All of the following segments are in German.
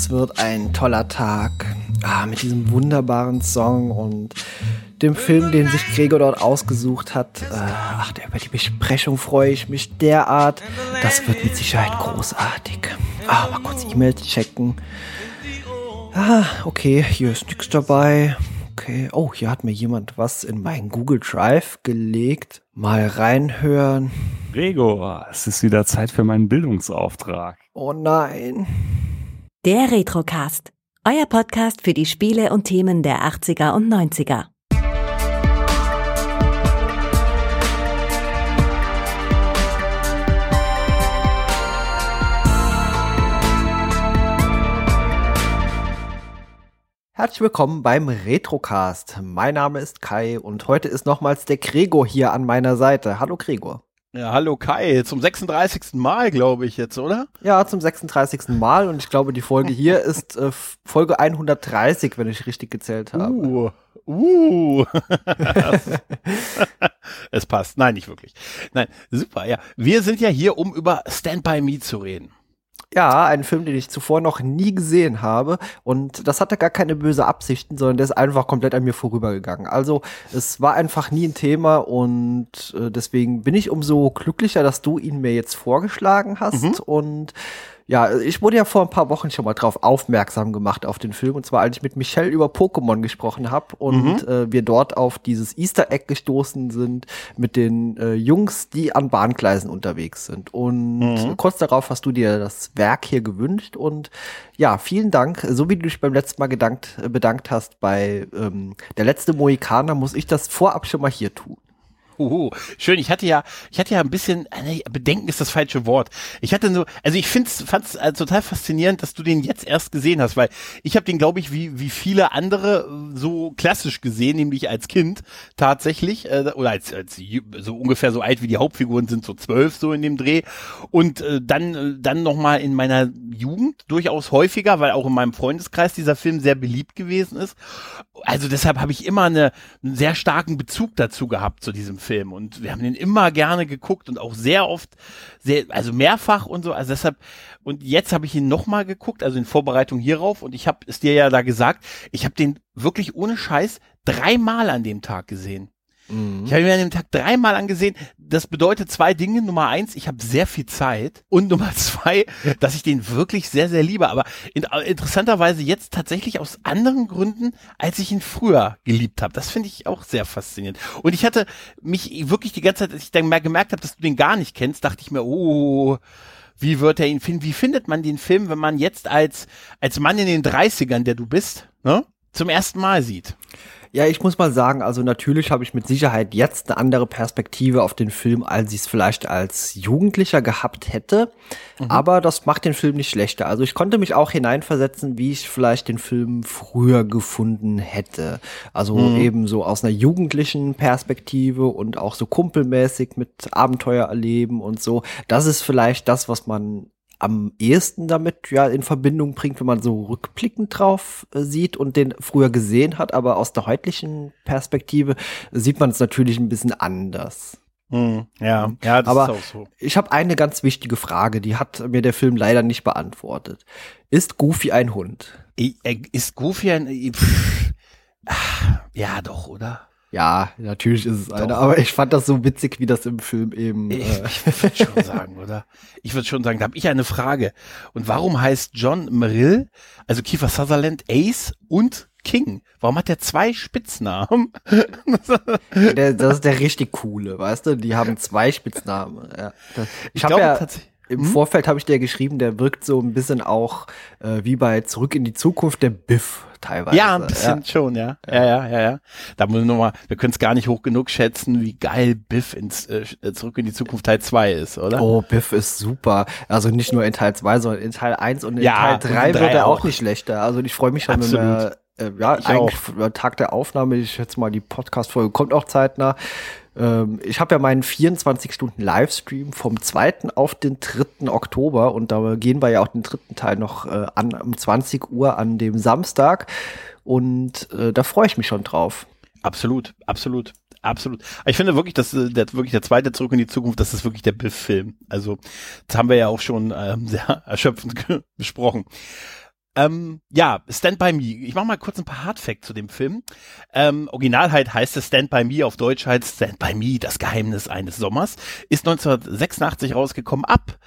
das wird ein toller Tag. Ah, mit diesem wunderbaren Song und dem Film, den sich Gregor dort ausgesucht hat. Äh, ach, über die Besprechung freue ich mich derart. Das wird mit Sicherheit großartig. Ah, mal kurz E-Mails checken. Ah, okay, hier ist nichts dabei. Okay, oh, hier hat mir jemand was in meinen Google Drive gelegt. Mal reinhören. Gregor, es ist wieder Zeit für meinen Bildungsauftrag. Oh nein. Der Retrocast. Euer Podcast für die Spiele und Themen der 80er und 90er. Herzlich willkommen beim Retrocast. Mein Name ist Kai und heute ist nochmals der Gregor hier an meiner Seite. Hallo Gregor. Ja, hallo Kai, zum 36. Mal, glaube ich jetzt, oder? Ja, zum 36. Mal und ich glaube, die Folge hier ist äh, Folge 130, wenn ich richtig gezählt habe. Uh, uh. es passt. Nein, nicht wirklich. Nein, super, ja. Wir sind ja hier, um über Stand By Me zu reden. Ja, ein Film, den ich zuvor noch nie gesehen habe. Und das hatte gar keine böse Absichten, sondern der ist einfach komplett an mir vorübergegangen. Also es war einfach nie ein Thema und äh, deswegen bin ich umso glücklicher, dass du ihn mir jetzt vorgeschlagen hast. Mhm. Und ja, ich wurde ja vor ein paar Wochen schon mal drauf aufmerksam gemacht auf den Film. Und zwar, als ich mit Michelle über Pokémon gesprochen habe und mhm. äh, wir dort auf dieses Easter Egg gestoßen sind mit den äh, Jungs, die an Bahngleisen unterwegs sind. Und mhm. kurz darauf hast du dir das Werk hier gewünscht. Und ja, vielen Dank. So wie du dich beim letzten Mal gedankt, äh, bedankt hast bei ähm, der letzte Mohikaner, muss ich das vorab schon mal hier tun. Uhu. Schön, ich hatte ja, ich hatte ja ein bisschen, nee, Bedenken ist das falsche Wort. Ich hatte so, also ich find's, fand's äh, total faszinierend, dass du den jetzt erst gesehen hast, weil ich habe den, glaube ich, wie, wie viele andere so klassisch gesehen, nämlich als Kind tatsächlich, äh, oder als, als so ungefähr so alt wie die Hauptfiguren sind, so zwölf so in dem Dreh. Und äh, dann, äh, dann nochmal in meiner Jugend durchaus häufiger, weil auch in meinem Freundeskreis dieser Film sehr beliebt gewesen ist. Also deshalb habe ich immer eine, einen sehr starken Bezug dazu gehabt zu diesem Film. Film und wir haben den immer gerne geguckt und auch sehr oft, sehr, also mehrfach und so. Also deshalb, und jetzt habe ich ihn nochmal geguckt, also in Vorbereitung hierauf und ich habe es dir ja da gesagt, ich habe den wirklich ohne Scheiß dreimal an dem Tag gesehen. Mhm. Ich habe mir an dem Tag dreimal angesehen. Das bedeutet zwei Dinge. Nummer eins, ich habe sehr viel Zeit. Und Nummer zwei, dass ich den wirklich sehr, sehr liebe. Aber in, interessanterweise jetzt tatsächlich aus anderen Gründen, als ich ihn früher geliebt habe. Das finde ich auch sehr faszinierend. Und ich hatte mich wirklich die ganze Zeit, als ich dann mal gemerkt habe, dass du den gar nicht kennst, dachte ich mir, oh, wie wird er ihn finden? Wie findet man den Film, wenn man jetzt als, als Mann in den 30ern, der du bist, ne, zum ersten Mal sieht? Ja, ich muss mal sagen, also natürlich habe ich mit Sicherheit jetzt eine andere Perspektive auf den Film, als ich es vielleicht als Jugendlicher gehabt hätte. Mhm. Aber das macht den Film nicht schlechter. Also ich konnte mich auch hineinversetzen, wie ich vielleicht den Film früher gefunden hätte. Also mhm. eben so aus einer jugendlichen Perspektive und auch so kumpelmäßig mit Abenteuer erleben und so. Das ist vielleicht das, was man am ehesten damit ja in Verbindung bringt, wenn man so rückblickend drauf äh, sieht und den früher gesehen hat, aber aus der heutlichen Perspektive sieht man es natürlich ein bisschen anders. Hm, ja, ja, das aber ist auch so. Ich habe eine ganz wichtige Frage, die hat mir der Film leider nicht beantwortet. Ist Goofy ein Hund? Ist Goofy ein pff, ja, doch, oder? Ja, natürlich ist es eine, aber ich fand das so witzig, wie das im Film eben. Ich, äh ich würde schon sagen, oder? Ich würde schon sagen, da habe ich eine Frage. Und warum heißt John Merrill, also Kiefer Sutherland, Ace und King? Warum hat der zwei Spitznamen? der, das ist der richtig coole, weißt du? Die haben zwei Spitznamen. Ja. Ich, ich habe ja im hm? Vorfeld habe ich dir geschrieben, der wirkt so ein bisschen auch äh, wie bei Zurück in die Zukunft der Biff teilweise. Ja, ein bisschen ja. schon, ja. Ja, ja, ja, ja. Da muss ich nochmal, wir können es gar nicht hoch genug schätzen, wie geil Biff ins äh, Zurück in die Zukunft Teil 2 ist, oder? Oh, Biff ist super. Also nicht nur in Teil 2, sondern in Teil 1 und in ja, Teil 3 wird er auch nicht schlechter. Also ich freue mich schon, Absolut. wenn wir äh, ja, ich eigentlich auch. Tag der Aufnahme, ich schätze mal, die Podcast-Folge kommt auch zeitnah. Ähm, ich habe ja meinen 24 Stunden Livestream vom 2. auf den 3. Oktober und da gehen wir ja auch den dritten Teil noch äh, an um 20 Uhr an dem Samstag und äh, da freue ich mich schon drauf. Absolut, absolut. Absolut. Ich finde wirklich, dass äh, der wirklich der zweite Zurück in die Zukunft, das ist wirklich der Biff-Film. Also, das haben wir ja auch schon ähm, sehr erschöpfend besprochen. Ähm, ja, Stand By Me. Ich mache mal kurz ein paar Hardfacts zu dem Film. Ähm, original halt heißt es Stand By Me, auf Deutsch halt Stand By Me, das Geheimnis eines Sommers. Ist 1986 rausgekommen ab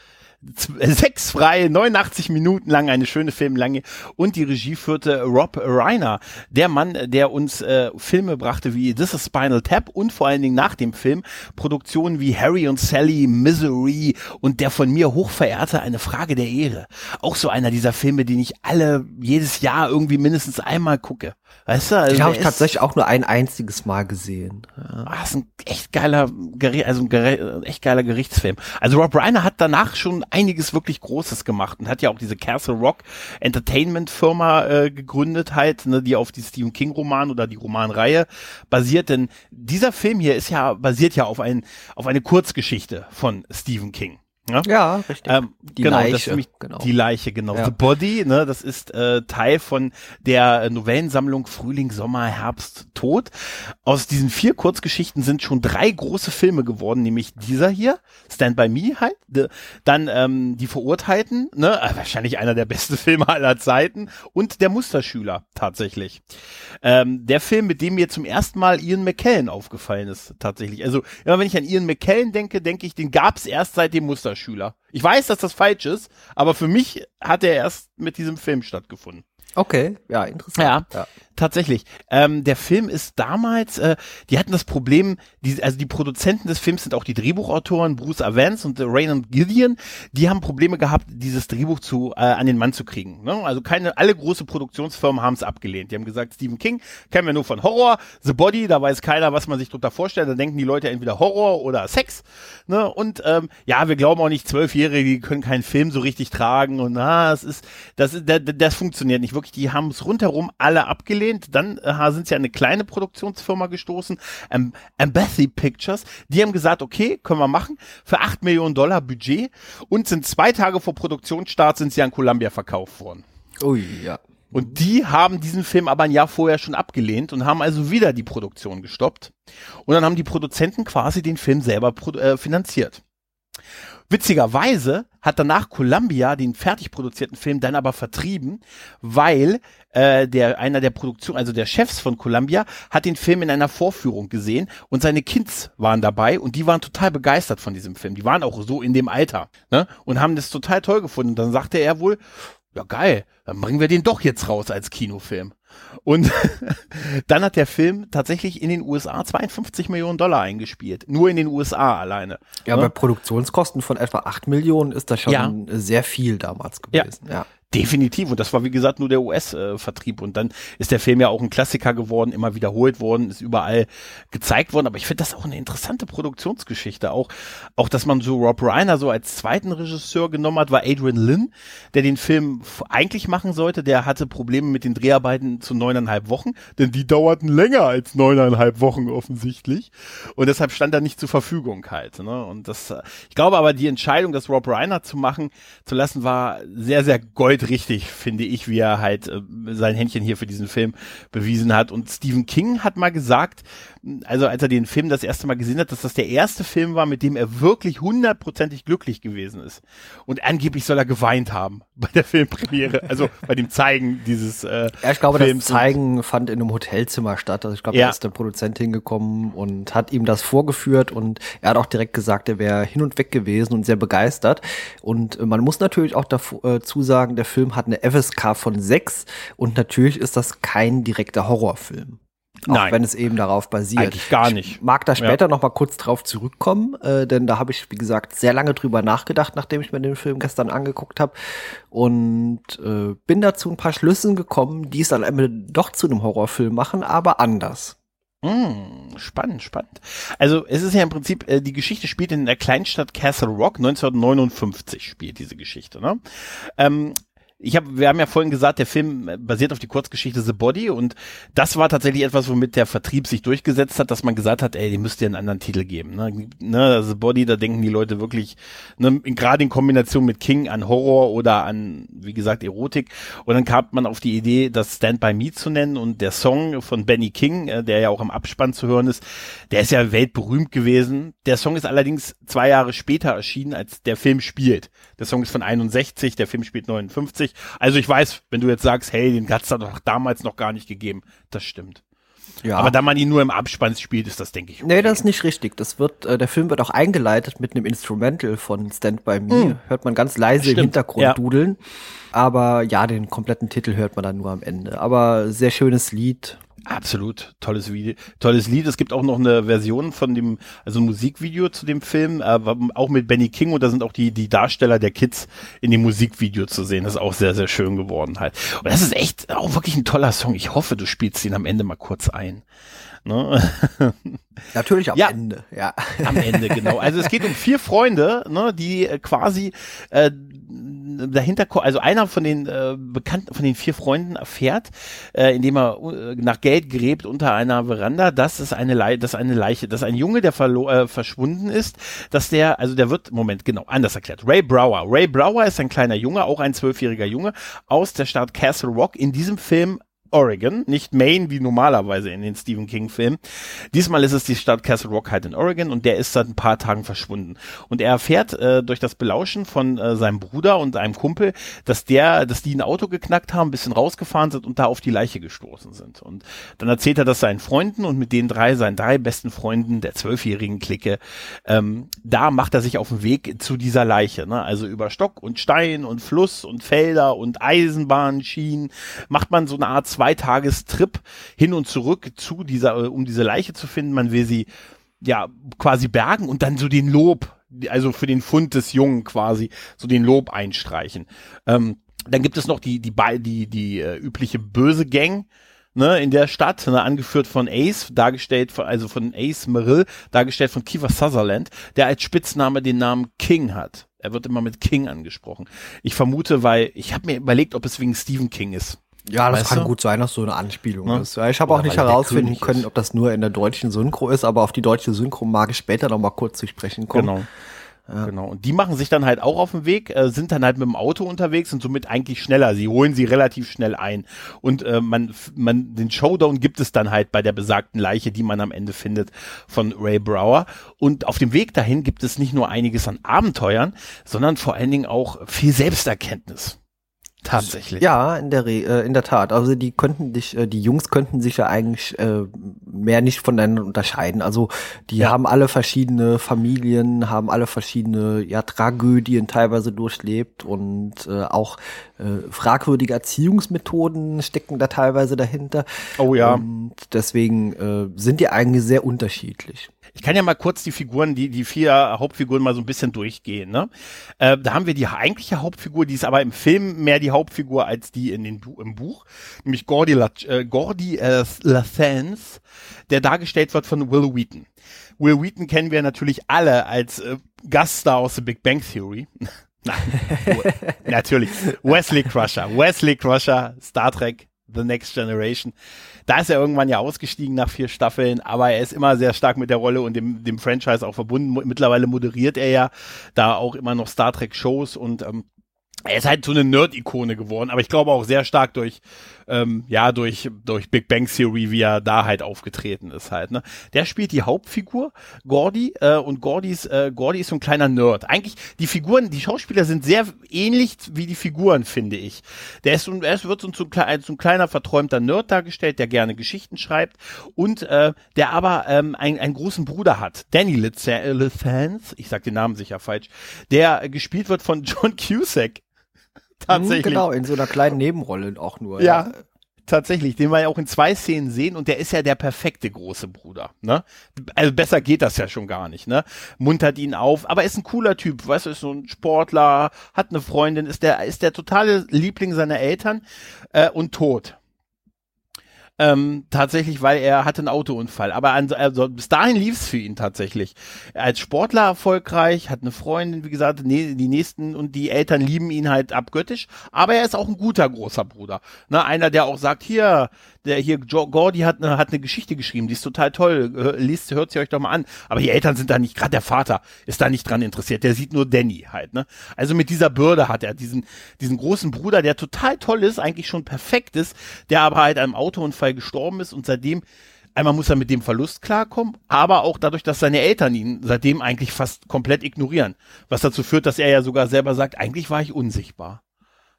sechs freie, 89 Minuten lang, eine schöne Filmlange. Und die Regie führte Rob Reiner, der Mann, der uns äh, Filme brachte wie This is Spinal Tap und vor allen Dingen nach dem Film Produktionen wie Harry und Sally, Misery und der von mir hochverehrte Eine Frage der Ehre. Auch so einer dieser Filme, den ich alle jedes Jahr irgendwie mindestens einmal gucke. Weißt du? Also ich habe tatsächlich auch nur ein einziges Mal gesehen. Ja. Ah, ist ein echt geiler, also ein echt geiler Gerichtsfilm. Also Rob Reiner hat danach schon einiges wirklich Großes gemacht und hat ja auch diese Castle Rock Entertainment Firma äh, gegründet halt, ne, die auf die Stephen King Roman oder die Romanreihe basiert. Denn dieser Film hier ist ja basiert ja auf ein auf eine Kurzgeschichte von Stephen King. Ja, ja richtig. Ähm, die genau, Leiche. Das genau. Die Leiche, genau. Ja. The Body, ne, das ist äh, Teil von der Novellensammlung Frühling, Sommer, Herbst, Tod. Aus diesen vier Kurzgeschichten sind schon drei große Filme geworden, nämlich dieser hier, Stand By Me halt, de, dann ähm, Die Verurteilten, ne, äh, wahrscheinlich einer der besten Filme aller Zeiten und Der Musterschüler tatsächlich. Ähm, der Film, mit dem mir zum ersten Mal Ian McKellen aufgefallen ist, tatsächlich. Also immer wenn ich an Ian McKellen denke, denke ich, den gab's erst seit dem Musterschüler. Schüler. Ich weiß, dass das falsch ist, aber für mich hat er erst mit diesem Film stattgefunden. Okay, ja, interessant. Ja, ja. Tatsächlich. Ähm, der Film ist damals, äh, die hatten das Problem, die, also die Produzenten des Films sind auch die Drehbuchautoren Bruce Avance und äh, Raymond Gideon, die haben Probleme gehabt, dieses Drehbuch zu äh, an den Mann zu kriegen. Ne? Also keine, alle große Produktionsfirmen haben es abgelehnt. Die haben gesagt, Stephen King kennen wir nur von Horror, The Body, da weiß keiner, was man sich drunter vorstellt. Da denken die Leute entweder Horror oder Sex. Ne? Und ähm, ja, wir glauben auch nicht, Zwölfjährige, die können keinen Film so richtig tragen und na, es ist, das, ist, das, das funktioniert nicht wirklich. Die haben es rundherum alle abgelehnt. Dann äh, sind sie an eine kleine Produktionsfirma gestoßen, ähm, Empathy Pictures. Die haben gesagt, okay, können wir machen, für acht Millionen Dollar Budget und sind zwei Tage vor Produktionsstart sind sie an Columbia verkauft worden. Ui, ja. Und die haben diesen Film aber ein Jahr vorher schon abgelehnt und haben also wieder die Produktion gestoppt. Und dann haben die Produzenten quasi den Film selber äh, finanziert. Witzigerweise hat danach Columbia den fertig produzierten Film dann aber vertrieben, weil äh, der einer der Produktion, also der Chefs von Columbia, hat den Film in einer Vorführung gesehen und seine Kids waren dabei und die waren total begeistert von diesem Film. Die waren auch so in dem Alter ne? und haben das total toll gefunden. Und dann sagte er wohl, ja geil, dann bringen wir den doch jetzt raus als Kinofilm. Und dann hat der Film tatsächlich in den USA 52 Millionen Dollar eingespielt. Nur in den USA alleine. Ja, ne? bei Produktionskosten von etwa 8 Millionen ist das schon ja. sehr viel damals gewesen. Ja. ja. Definitiv. Und das war, wie gesagt, nur der US-Vertrieb. Und dann ist der Film ja auch ein Klassiker geworden, immer wiederholt worden, ist überall gezeigt worden. Aber ich finde das auch eine interessante Produktionsgeschichte. Auch, auch, dass man so Rob Reiner so als zweiten Regisseur genommen hat, war Adrian Lynn, der den Film eigentlich machen sollte. Der hatte Probleme mit den Dreharbeiten zu neuneinhalb Wochen, denn die dauerten länger als neuneinhalb Wochen offensichtlich. Und deshalb stand er nicht zur Verfügung halt. Ne? Und das, ich glaube aber, die Entscheidung, das Rob Reiner zu machen, zu lassen, war sehr, sehr gold richtig, finde ich, wie er halt äh, sein Händchen hier für diesen Film bewiesen hat. Und Stephen King hat mal gesagt, also als er den Film das erste Mal gesehen hat, dass das der erste Film war, mit dem er wirklich hundertprozentig glücklich gewesen ist. Und angeblich soll er geweint haben bei der Filmpremiere, also bei dem Zeigen dieses äh, Ja, ich glaube, Films. das Zeigen fand in einem Hotelzimmer statt. Also ich glaube, ja. da ist der Produzent hingekommen und hat ihm das vorgeführt und er hat auch direkt gesagt, er wäre hin und weg gewesen und sehr begeistert. Und äh, man muss natürlich auch dazu äh, sagen, der Film hat eine FSK von 6 und natürlich ist das kein direkter Horrorfilm. Auch Nein. wenn es eben darauf basiert. Eigentlich gar nicht. Ich mag da später ja. noch mal kurz drauf zurückkommen, äh, denn da habe ich, wie gesagt, sehr lange drüber nachgedacht, nachdem ich mir den Film gestern angeguckt habe und äh, bin dazu ein paar Schlüssen gekommen, die es dann am Ende doch zu einem Horrorfilm machen, aber anders. Mm, spannend, spannend. Also es ist ja im Prinzip, äh, die Geschichte spielt in der Kleinstadt Castle Rock, 1959 spielt diese Geschichte. Ne? Ähm, ich habe, wir haben ja vorhin gesagt, der Film basiert auf die Kurzgeschichte The Body und das war tatsächlich etwas, womit der Vertrieb sich durchgesetzt hat, dass man gesagt hat, ey, die müsst ihr einen anderen Titel geben. Ne? Ne, The Body, da denken die Leute wirklich, ne, gerade in Kombination mit King an Horror oder an, wie gesagt, Erotik. Und dann kam man auf die Idee, das Stand By Me zu nennen und der Song von Benny King, äh, der ja auch im Abspann zu hören ist, der ist ja weltberühmt gewesen. Der Song ist allerdings zwei Jahre später erschienen, als der Film spielt. Der Song ist von 61, der Film spielt 59 nicht. Also ich weiß, wenn du jetzt sagst, hey, den hat's da doch damals noch gar nicht gegeben, das stimmt. Ja. Aber da man ihn nur im Abspann spielt, ist das, denke ich. Nee, das ist nicht richtig. Das wird, äh, der Film wird auch eingeleitet mit einem Instrumental von Stand By Me. Mm. Hört man ganz leise im Hintergrund ja. dudeln. Aber ja, den kompletten Titel hört man dann nur am Ende. Aber sehr schönes Lied. Absolut, tolles Video, tolles Lied. Es gibt auch noch eine Version von dem, also ein Musikvideo zu dem Film, äh, auch mit Benny King und da sind auch die die Darsteller der Kids in dem Musikvideo zu sehen. Das ist auch sehr sehr schön geworden halt. Und das ist echt auch wirklich ein toller Song. Ich hoffe, du spielst ihn am Ende mal kurz ein. Ne? Natürlich am Ja. Ende, ja. Am Ende, genau. Also es geht um vier Freunde, ne, die äh, quasi äh, dahinter, also einer von den äh, bekannten, von den vier Freunden erfährt, äh, indem er äh, nach Geld gräbt unter einer Veranda, dass es eine Leiche, dass eine Leiche, dass ein Junge, der äh, verschwunden ist, dass der, also der wird, Moment, genau, anders erklärt. Ray Brower. Ray Brower ist ein kleiner Junge, auch ein zwölfjähriger Junge aus der Stadt Castle Rock. In diesem Film Oregon, nicht Maine wie normalerweise in den Stephen King Filmen. Diesmal ist es die Stadt Castle Rock halt in Oregon und der ist seit ein paar Tagen verschwunden. Und er erfährt äh, durch das Belauschen von äh, seinem Bruder und einem Kumpel, dass der, dass die ein Auto geknackt haben, ein bisschen rausgefahren sind und da auf die Leiche gestoßen sind. Und dann erzählt er das seinen Freunden und mit den drei, seinen drei besten Freunden der zwölfjährigen Clique, ähm, da macht er sich auf den Weg zu dieser Leiche. Ne? Also über Stock und Stein und Fluss und Felder und Eisenbahnschienen macht man so eine Art Zweitagestrip hin und zurück zu dieser, äh, um diese Leiche zu finden. Man will sie ja quasi bergen und dann so den Lob, also für den Fund des Jungen quasi, so den Lob einstreichen. Ähm, dann gibt es noch die, die, die, die äh, übliche böse Gang, ne, in der Stadt, ne, angeführt von Ace, dargestellt von, also von Ace Merrill, dargestellt von Kiefer Sutherland, der als Spitzname den Namen King hat. Er wird immer mit King angesprochen. Ich vermute, weil ich habe mir überlegt, ob es wegen Stephen King ist. Ja, das Weißt kann du? gut sein, dass so eine Anspielung Ne? ist. Ja, ich habe auch nicht er herausfinden können, ob das nur in der deutschen Synchro ist, aber auf die deutsche Synchro mag ich später noch mal kurz zu sprechen kommen. Genau. Genau. Und die machen sich dann halt auch auf den Weg, äh, sind dann halt mit dem Auto unterwegs und somit eigentlich schneller. Sie holen sie relativ schnell ein. Und äh, man, man, den Showdown gibt es dann halt bei der besagten Leiche, die man am Ende findet von Ray Brower. Und auf dem Weg dahin gibt es nicht nur einiges an Abenteuern, sondern vor allen Dingen auch viel Selbsterkenntnis. Tatsächlich. Ja, in der, Re äh, in der Tat. Also die könnten dich, äh, die Jungs könnten sich ja eigentlich äh, mehr nicht voneinander unterscheiden. Also die Ja. haben alle verschiedene Familien, haben alle verschiedene ja, Tragödien teilweise durchlebt und äh, auch äh, fragwürdige Erziehungsmethoden stecken da teilweise dahinter. Oh ja. Und deswegen äh, sind die eigentlich sehr unterschiedlich. Ich kann ja mal kurz die Figuren, die, die vier Hauptfiguren mal so ein bisschen durchgehen. Ne? Äh, da haben wir die eigentliche Hauptfigur, die ist aber im Film mehr die Hauptfigur als die in den im Buch, nämlich Gordy, La äh, Gordy äh, Lathans, der dargestellt wird von Will Wheaton. Will Wheaton kennen wir natürlich alle als äh, Gaststar aus The Big Bang Theory. Nein, natürlich. Wesley Crusher. Wesley Crusher, Star Trek, The Next Generation. Da ist er irgendwann ja ausgestiegen nach vier Staffeln, aber er ist immer sehr stark mit der Rolle und dem, dem Franchise auch verbunden. Mittlerweile moderiert er ja da auch immer noch Star Trek Shows und ähm, er ist halt so eine Nerd-Ikone geworden, aber ich glaube auch sehr stark durch, ähm, ja, durch, durch Big Bang Theory, wie er da halt aufgetreten ist halt, ne. Der spielt die Hauptfigur, Gordy, äh, und Gordys, äh, Gordy ist so ein kleiner Nerd. Eigentlich, die Figuren, die Schauspieler sind sehr ähnlich wie die Figuren, finde ich. Der ist, so, er wird so ein, so ein kleiner, verträumter Nerd dargestellt, der gerne Geschichten schreibt und, äh, der aber, ähm, einen, einen großen Bruder hat. Danny Lithans, ich sag den Namen sicher falsch, der gespielt wird von John Cusack. Tatsächlich. Hm, Genau, in so einer kleinen Nebenrolle auch nur. Ja. Tatsächlich, den wir ja auch in zwei Szenen sehen und der ist ja der perfekte große Bruder, ne? Also besser geht das ja schon gar nicht, ne? Muntert ihn auf, aber ist ein cooler Typ, weißt du, ist so ein Sportler, hat eine Freundin, ist der, ist der totale Liebling seiner Eltern äh, und tot. Ähm, tatsächlich, weil er hatte einen Autounfall. Aber an, also bis dahin lief es für ihn tatsächlich. Als Sportler erfolgreich, hat eine Freundin, wie gesagt, nee, die nächsten und die Eltern lieben ihn halt abgöttisch. Aber er ist auch ein guter großer Bruder. Ne, einer, der auch sagt, hier, der hier, Gordy hat eine, hat eine Geschichte geschrieben, die ist total toll. Liest, hört sie euch doch mal an. Aber die Eltern sind da nicht, gerade der Vater ist da nicht dran interessiert. Der sieht nur Danny halt, ne? Also mit dieser Bürde hat er diesen, diesen großen Bruder, der total toll ist, eigentlich schon perfekt ist, der aber halt einem Autounfall gestorben ist und seitdem Einmal muss er mit dem Verlust klarkommen, aber auch dadurch, dass seine Eltern ihn seitdem eigentlich fast komplett ignorieren. Was dazu führt, dass er ja sogar selber sagt, eigentlich war ich unsichtbar.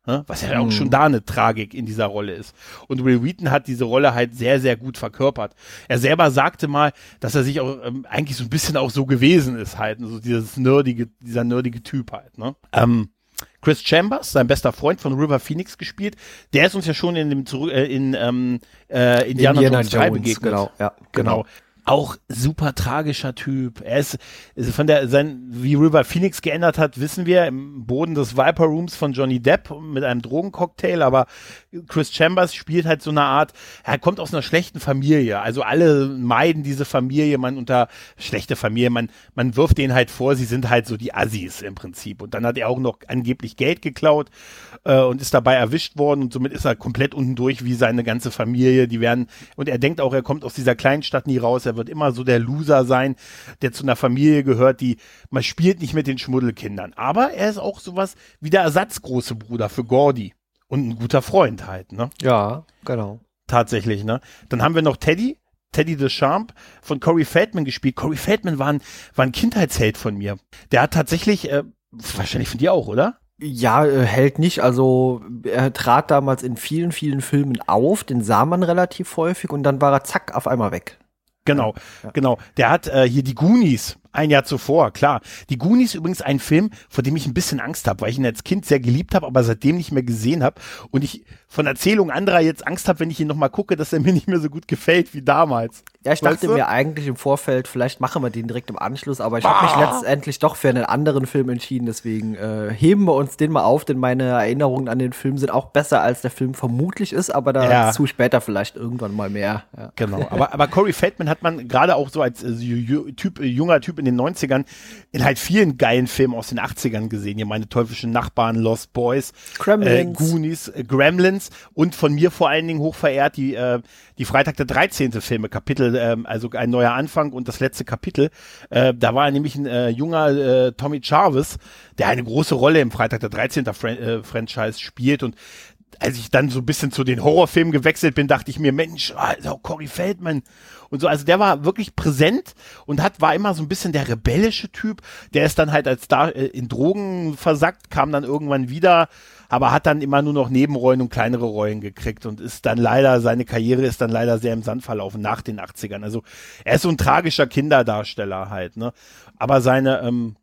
Ne? Was ja auch schon da eine Tragik in dieser Rolle ist. Und Will Wheaton hat diese Rolle halt sehr, sehr gut verkörpert. Er selber sagte mal, dass er sich auch ähm, eigentlich so ein bisschen auch so gewesen ist halt, so dieses nerdige, dieser nerdige Typ halt. Ne? Ähm, Chris Chambers, sein bester Freund von River Phoenix gespielt, der ist uns ja schon in dem zurück äh, in ähm, äh, Indiana, Indiana Jones 3 Jones, begegnet. genau, ja, genau. genau. Auch super tragischer Typ. Er ist, ist von der, sein, wie River Phoenix geändert hat, wissen wir im Boden des Viper Rooms von Johnny Depp mit einem Drogencocktail, aber Chris Chambers spielt halt so eine Art, er kommt aus einer schlechten Familie. Also alle meiden diese Familie, man unter schlechte Familie, man, man wirft denen halt vor, sie sind halt so die Assis im Prinzip. Und dann hat er auch noch angeblich Geld geklaut äh, und ist dabei erwischt worden und somit ist er komplett unten durch wie seine ganze Familie. Die werden, und er denkt auch, er kommt aus dieser kleinen Stadt nie raus. Er wird immer so der Loser sein, der zu einer Familie gehört, die, man spielt nicht mit den Schmuddelkindern. Aber er ist auch sowas wie der ersatzgroße Bruder für Gordy. Und ein guter Freund halt, ne? Ja, genau. Tatsächlich, ne? Dann haben wir noch Teddy, Teddy Deschamps von Corey Feldman gespielt. Corey Feldman war ein, war ein Kindheitsheld von mir. Der hat tatsächlich, äh, wahrscheinlich von dir auch, oder? Ja, äh, hält nicht. Also er trat damals in vielen, vielen Filmen auf, den sah man relativ häufig und dann war er zack auf einmal weg. Genau, genau. Der hat äh, hier die Goonies ein Jahr zuvor, klar. Die Goonies übrigens ein Film, vor dem ich ein bisschen Angst habe, weil ich ihn als Kind sehr geliebt habe, aber seitdem nicht mehr gesehen habe und ich von Erzählungen anderer jetzt Angst habe, wenn ich ihn nochmal gucke, dass er mir nicht mehr so gut gefällt wie damals. Ja, ich Weißt dachte du? mir eigentlich im Vorfeld, vielleicht machen wir den direkt im Anschluss, aber ich habe mich letztendlich doch für einen anderen Film entschieden, deswegen äh, heben wir uns den mal auf, denn meine Erinnerungen an den Film sind auch besser, als der Film vermutlich ist, aber dazu Ja. später vielleicht irgendwann mal mehr. Ja. Genau, aber, aber Corey Feldman hat man gerade auch so als äh, typ, äh, junger Typ in den 90ern in halt vielen geilen Filmen aus den 80ern gesehen. Hier meine teuflischen Nachbarn, Lost Boys, Gremlins. äh, Goonies, äh, Gremlins und von mir vor allen Dingen hochverehrt die, äh, die Freitag der 13. Filme, Kapitel, ähm, also ein neuer Anfang und das letzte Kapitel. Äh, da war nämlich ein äh, junger äh, Tommy Jarvis, der eine große Rolle im Freitag der 13. Fran Franchise spielt und als ich dann so ein bisschen zu den Horrorfilmen gewechselt bin, dachte ich mir, Mensch, Alter, Corey Feldman und so. Also der war wirklich präsent und hat, war immer so ein bisschen der rebellische Typ. Der ist dann halt als da äh, in Drogen versackt, kam dann irgendwann wieder, aber hat dann immer nur noch Nebenrollen und kleinere Rollen gekriegt und ist dann leider, seine Karriere ist dann leider sehr im Sand verlaufen nach den 80ern. Also er ist so ein tragischer Kinderdarsteller halt, ne? Aber seine, ähm,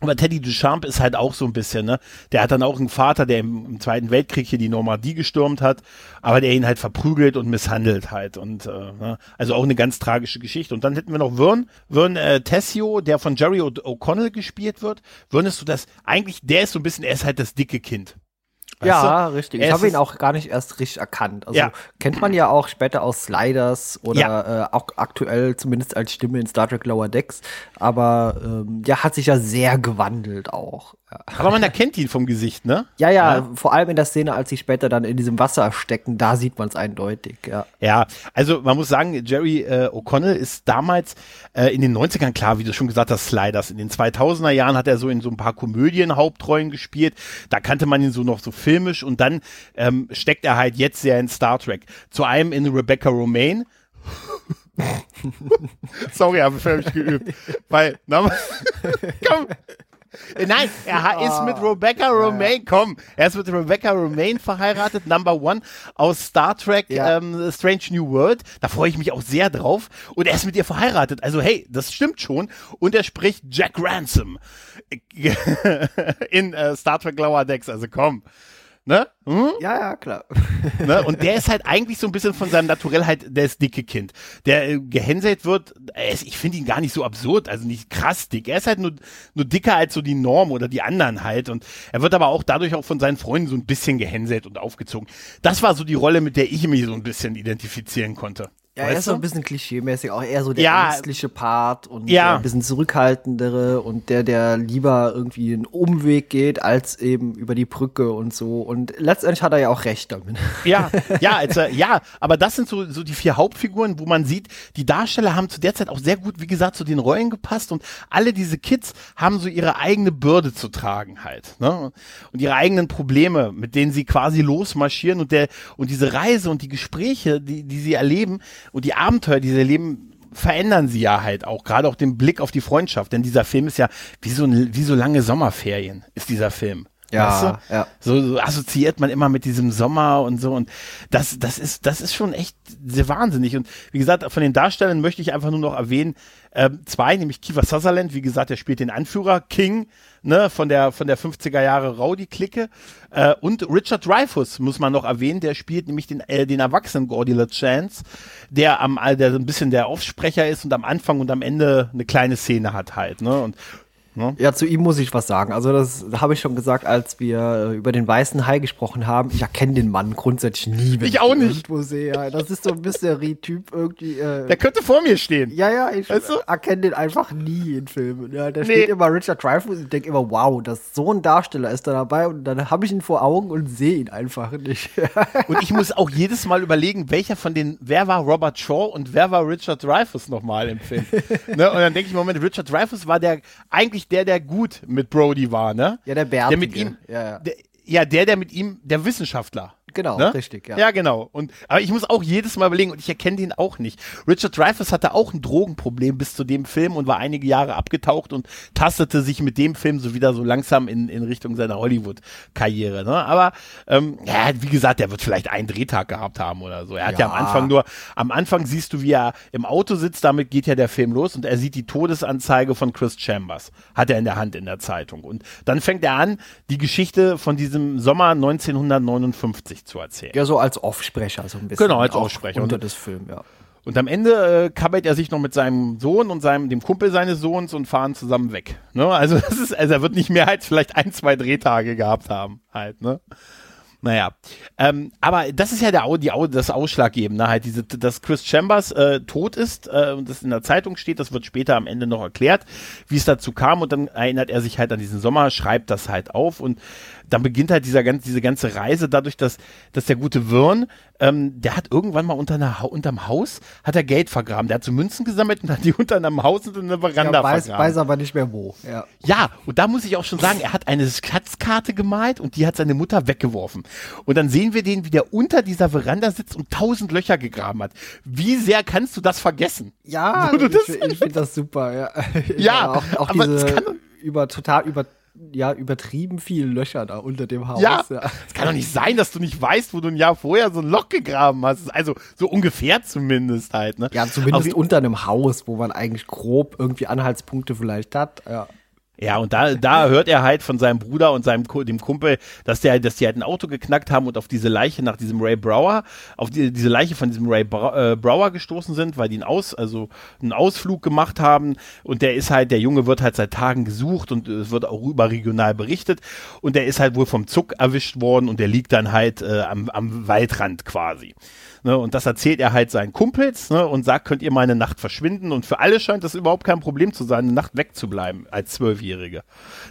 aber Teddy Duchamp ist halt auch so ein bisschen, ne? Der hat dann auch einen Vater, der im, im Zweiten Weltkrieg hier die Normandie gestürmt hat, aber der ihn halt verprügelt und misshandelt halt. Und äh, ne? also auch eine ganz tragische Geschichte. Und dann hätten wir noch Vern, Vern äh, Tessio, der von Jerry O'Connell gespielt wird. Vern ist so das, eigentlich, der ist so ein bisschen, er ist halt das dicke Kind. Weißt Ja, du? richtig. Ich habe ihn auch gar nicht erst richtig erkannt. Also Ja. kennt man ja auch später aus Sliders oder Ja. äh, auch aktuell zumindest als Stimme in Star Trek Lower Decks. Aber ähm, ja, hat sich ja sehr gewandelt auch. Ja. Aber man erkennt ihn vom Gesicht, ne? Ja, ja, vor allem in der Szene, als sie später dann in diesem Wasser stecken, da sieht man es eindeutig, ja. Ja, also man muss sagen, Jerry äh, O'Connell ist damals äh, in den 90ern, klar, wie du schon gesagt hast, Sliders. In den 2000er Jahren hat er so in so ein paar Komödien Hauptrollen gespielt. Da kannte man ihn so noch so filmisch und dann ähm, steckt er halt jetzt sehr in Star Trek. Zu einem in Rebecca Romaine. Sorry, habe ich völlig geübt. Weil, na, komm. Äh, Nein, er ist mit Rebecca Romaine, komm, er ist mit Rebecca Romaine verheiratet, Number One aus Star Trek Ja. ähm, Strange New World. Da freue ich mich auch sehr drauf. Und er ist mit ihr verheiratet. Also hey, das stimmt schon. Und er spricht Jack Ransom in äh, Star Trek Lower Decks. Also komm. Ne? Hm? Ja, ja, klar. ne? Und der ist halt eigentlich so ein bisschen von seinem Naturell halt das dicke Kind. Der äh, gehänselt wird, ist, ich finde ihn gar nicht so absurd, also nicht krass dick. Er ist halt nur, nur dicker als so die Norm oder die anderen halt. Und er wird aber auch dadurch auch von seinen Freunden so ein bisschen gehänselt und aufgezogen. Das war so die Rolle, mit der ich mich so ein bisschen identifizieren konnte. Ja, er Weißt ist so ein bisschen klischeemäßig, auch eher so der Ja. ängstliche Part und Ja. ein bisschen zurückhaltendere und der, der lieber irgendwie einen Umweg geht, als eben über die Brücke und so. Und letztendlich hat er ja auch recht damit. Ja, ja, also, ja, aber das sind so, so die vier Hauptfiguren, wo man sieht, die Darsteller haben zu der Zeit auch sehr gut, wie gesagt, zu den Rollen gepasst und alle diese Kids haben so ihre eigene Bürde zu tragen halt, ne? Und ihre eigenen Probleme, mit denen sie quasi losmarschieren und der, und diese Reise und die Gespräche, die, die sie erleben und die Abenteuer, die sie erleben, verändern sie ja halt auch, gerade auch den Blick auf die Freundschaft, denn dieser Film ist ja wie so, wie so lange Sommerferien, ist dieser Film. Ja, weißt du? ja. So, so assoziiert man immer mit diesem Sommer und so und das, das ist, das ist schon echt sehr wahnsinnig und wie gesagt, von den Darstellern möchte ich einfach nur noch erwähnen, ähm, zwei, nämlich Kiefer Sutherland, wie gesagt, der spielt den Anführer, King, ne, von der, von der 50er Jahre Rowdy-Clique, äh, und Richard Dreyfuss muss man noch erwähnen, der spielt nämlich den, äh, den erwachsenen Gordy LeChance, der am, der so ein bisschen der Aufsprecher ist und am Anfang und am Ende eine kleine Szene hat halt, ne, und Ne? Ja, zu ihm muss ich was sagen. Also das habe ich schon gesagt, als wir äh, über den weißen Hai gesprochen haben. Ich erkenne den Mann grundsätzlich nie, wenn ich, ich auch nicht. sehe. Ja, das ist so ein Mystery-Typ irgendwie. Äh, der könnte vor mir stehen. Ja, ja, ich weißt du? erkenne den einfach nie in Filmen. Ja, da nee. steht immer Richard Dreyfuss und ich denke immer, wow, das so ein Darsteller ist da dabei und dann habe ich ihn vor Augen und sehe ihn einfach nicht. und ich muss auch jedes Mal überlegen, welcher von den, wer war Robert Shaw und wer war Richard Dreyfuss nochmal im Film. ne? Und dann denke ich, Moment, Richard Dreyfuss war der eigentlich der, der gut mit Brody war, ne? Ja, der Bärtige. Der mit ihm, ja, ja. Der, ja, der, der mit ihm, der Wissenschaftler. Genau, ne? richtig, ja. Ja, genau. Und, aber ich muss auch jedes Mal überlegen, und ich erkenne den auch nicht. Richard Dreyfuss hatte auch ein Drogenproblem bis zu dem Film und war einige Jahre abgetaucht und tastete sich mit dem Film so wieder so langsam in, in Richtung seiner Hollywood-Karriere. Ne? Aber ähm, ja, wie gesagt, der wird vielleicht einen Drehtag gehabt haben oder so. Er hat ja. ja am Anfang nur, am Anfang siehst du, wie er im Auto sitzt, damit geht ja der Film los und er sieht die Todesanzeige von Chris Chambers. Hat er in der Hand in der Zeitung. Und dann fängt er an, die Geschichte von diesem Sommer 1959 zu erzählen. Ja, so als Offsprecher so ein bisschen. Genau, als Offsprecher. Unter des Films, ja. Und am Ende äh, kabbelt er sich noch mit seinem Sohn und seinem, dem Kumpel seines Sohns und fahren zusammen weg. Ne? Also das ist, also er wird nicht mehr als vielleicht ein, zwei Drehtage gehabt haben, halt, ne? Naja, ähm, aber das ist ja der, die, das Ausschlaggebende, halt diese, dass Chris Chambers äh, tot ist äh, und das in der Zeitung steht, das wird später am Ende noch erklärt, wie es dazu kam und dann erinnert er sich halt an diesen Sommer, schreibt das halt auf und dann beginnt halt dieser diese ganze Reise dadurch, dass, dass der gute Wirn, ähm, der hat irgendwann mal unter einer, unterm Haus, hat er Geld vergraben. Der hat so Münzen gesammelt und hat die unter einem Haus und in eine Veranda ja, weiß, vergraben. weiß aber nicht mehr wo. Ja. ja, und da muss ich auch schon sagen, er hat eine Schatzkarte gemalt und die hat seine Mutter weggeworfen. Und dann sehen wir den, wie der unter dieser Veranda sitzt und tausend Löcher gegraben hat. Wie sehr kannst du das vergessen? Ja, ich, ich finde das super, ja. Ja, ja auch, auch aber diese über total über ja, übertrieben viele Löcher da unter dem Haus. Ja, ja. es kann doch nicht sein, dass du nicht weißt, wo du ein Jahr vorher so ein Loch gegraben hast. Also so ungefähr zumindest halt. Ne? Ja, zumindest unter einem Haus, wo man eigentlich grob irgendwie Anhaltspunkte vielleicht hat. Ja. Ja, und da, da hört er halt von seinem Bruder und seinem dem Kumpel, dass der, dass die halt ein Auto geknackt haben und auf diese Leiche nach diesem Ray Brower, auf die, diese Leiche von diesem Ray äh, Brower gestoßen sind, weil die einen Aus, also einen Ausflug gemacht haben. Und der ist halt, der Junge wird halt seit Tagen gesucht und es wird auch überregional berichtet. Und der ist halt wohl vom Zuck erwischt worden und der liegt dann halt äh, am, am Waldrand quasi. Ne, und das erzählt er halt seinen Kumpels ne, und sagt, könnt ihr mal eine Nacht verschwinden. Und für alle scheint das überhaupt kein Problem zu sein, eine Nacht wegzubleiben als Zwölfjährige.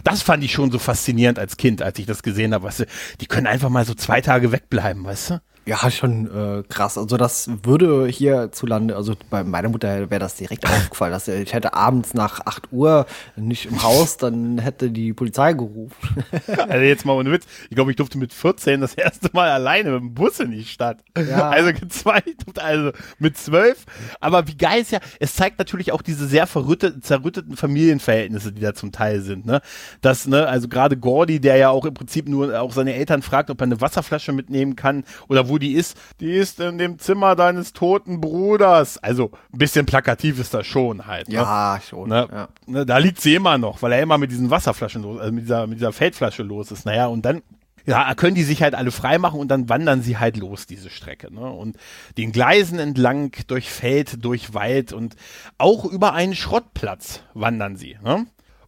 Das fand ich schon so faszinierend als Kind, als ich das gesehen habe. Weißt du, die können einfach mal so zwei Tage wegbleiben, weißt du? Ja, schon äh, krass. Also das würde hierzulande, also bei meiner Mutter wäre das direkt aufgefallen. Dass ich hätte abends nach 8 Uhr nicht im Haus, dann hätte die Polizei gerufen. also jetzt mal ohne Witz. Ich glaube, ich durfte mit 14 das erste Mal alleine mit dem Bus in die Stadt. Ja. Also gezweigt, also mit 12. Aber wie geil ist ja, es zeigt natürlich auch diese sehr verrütteten, zerrütteten Familienverhältnisse, die da zum Teil sind. Ne? Das, ne, also gerade Gordy, der ja auch im Prinzip nur auch seine Eltern fragt, ob er eine Wasserflasche mitnehmen kann oder wo die ist, die ist in dem Zimmer deines toten Bruders. Also ein bisschen plakativ ist das schon halt. Ne? Ja, schon. Ne? Ja. Ne, da liegt sie immer noch, weil er immer mit diesen Wasserflaschen los, also mit dieser, mit dieser Feldflasche los ist. Naja, und dann ja, können die sich halt alle freimachen und dann wandern sie halt los, diese Strecke. Ne? Und den Gleisen entlang, durch Feld, durch Wald und auch über einen Schrottplatz wandern sie. Ne?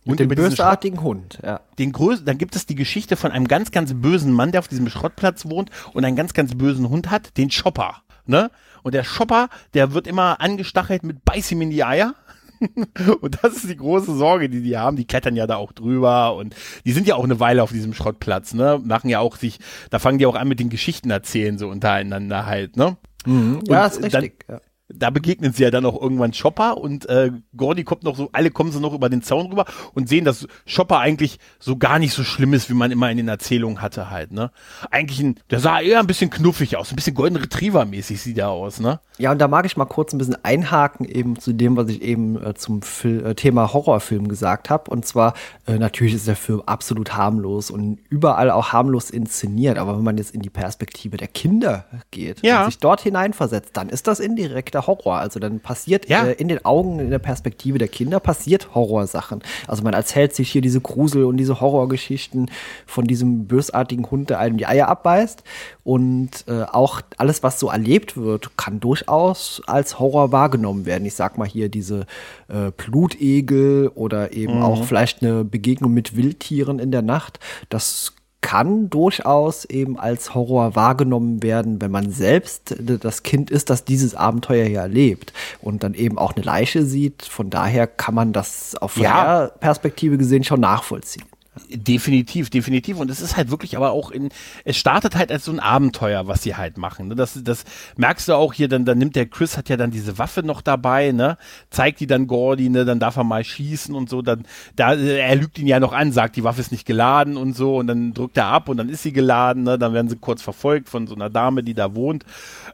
Und den bösartigen Hund, ja. Den größten, dann gibt es die Geschichte von einem ganz, ganz bösen Mann, der auf diesem Schrottplatz wohnt und einen ganz, ganz bösen Hund hat, den Chopper, ne? Und der Chopper, der wird immer angestachelt mit Beiß ihm in die Eier. und das ist die große Sorge, die die haben. Die klettern ja da auch drüber und die sind ja auch eine Weile auf diesem Schrottplatz, ne? Machen ja auch sich, da fangen die auch an mit den Geschichten erzählen, so untereinander halt, ne? Mhm. Ja, ist richtig. Dann, ja da begegnen sie ja dann auch irgendwann Chopper und äh, Gordy kommt noch so, alle kommen so noch über den Zaun rüber und sehen, dass Chopper eigentlich so gar nicht so schlimm ist, wie man immer in den Erzählungen hatte halt, ne? Eigentlich ein, der sah eher ein bisschen knuffig aus, ein bisschen Golden Retriever mäßig sieht er aus, ne? Ja, und da mag ich mal kurz ein bisschen einhaken eben zu dem, was ich eben äh, zum Fil äh, Thema Horrorfilm gesagt habe. Und zwar, äh, natürlich ist der Film absolut harmlos und überall auch harmlos inszeniert. Aber wenn man jetzt in die Perspektive der Kinder geht Ja. und sich dort hineinversetzt, dann ist das indirekter Horror. Also dann passiert Ja. äh, in den Augen, in der Perspektive der Kinder passiert Horrorsachen. Also man erzählt sich hier diese Grusel und diese Horrorgeschichten von diesem bösartigen Hund, der einem die Eier abbeißt. Und äh, auch alles, was so erlebt wird, kann durchaus als Horror wahrgenommen werden. Ich sag mal hier diese äh, Blutegel oder eben auch vielleicht eine Begegnung mit Wildtieren in der Nacht. Das kann durchaus eben als Horror wahrgenommen werden, wenn man selbst das Kind ist, das dieses Abenteuer hier erlebt und dann eben auch eine Leiche sieht. Von daher kann man das auf Ja. der Perspektive gesehen schon nachvollziehen. Definitiv, definitiv. Und es ist halt wirklich aber auch in, es startet halt als so ein Abenteuer, was sie halt machen. Ne? Das, das merkst du auch hier, dann, dann nimmt der Chris, hat ja dann diese Waffe noch dabei, ne? Zeigt die dann Gordy, ne? Dann darf er mal schießen und so. Dann, da, er lügt ihn ja noch an, sagt, die Waffe ist nicht geladen und so. Und dann drückt er ab und dann ist sie geladen, ne? Dann werden sie kurz verfolgt von so einer Dame, die da wohnt,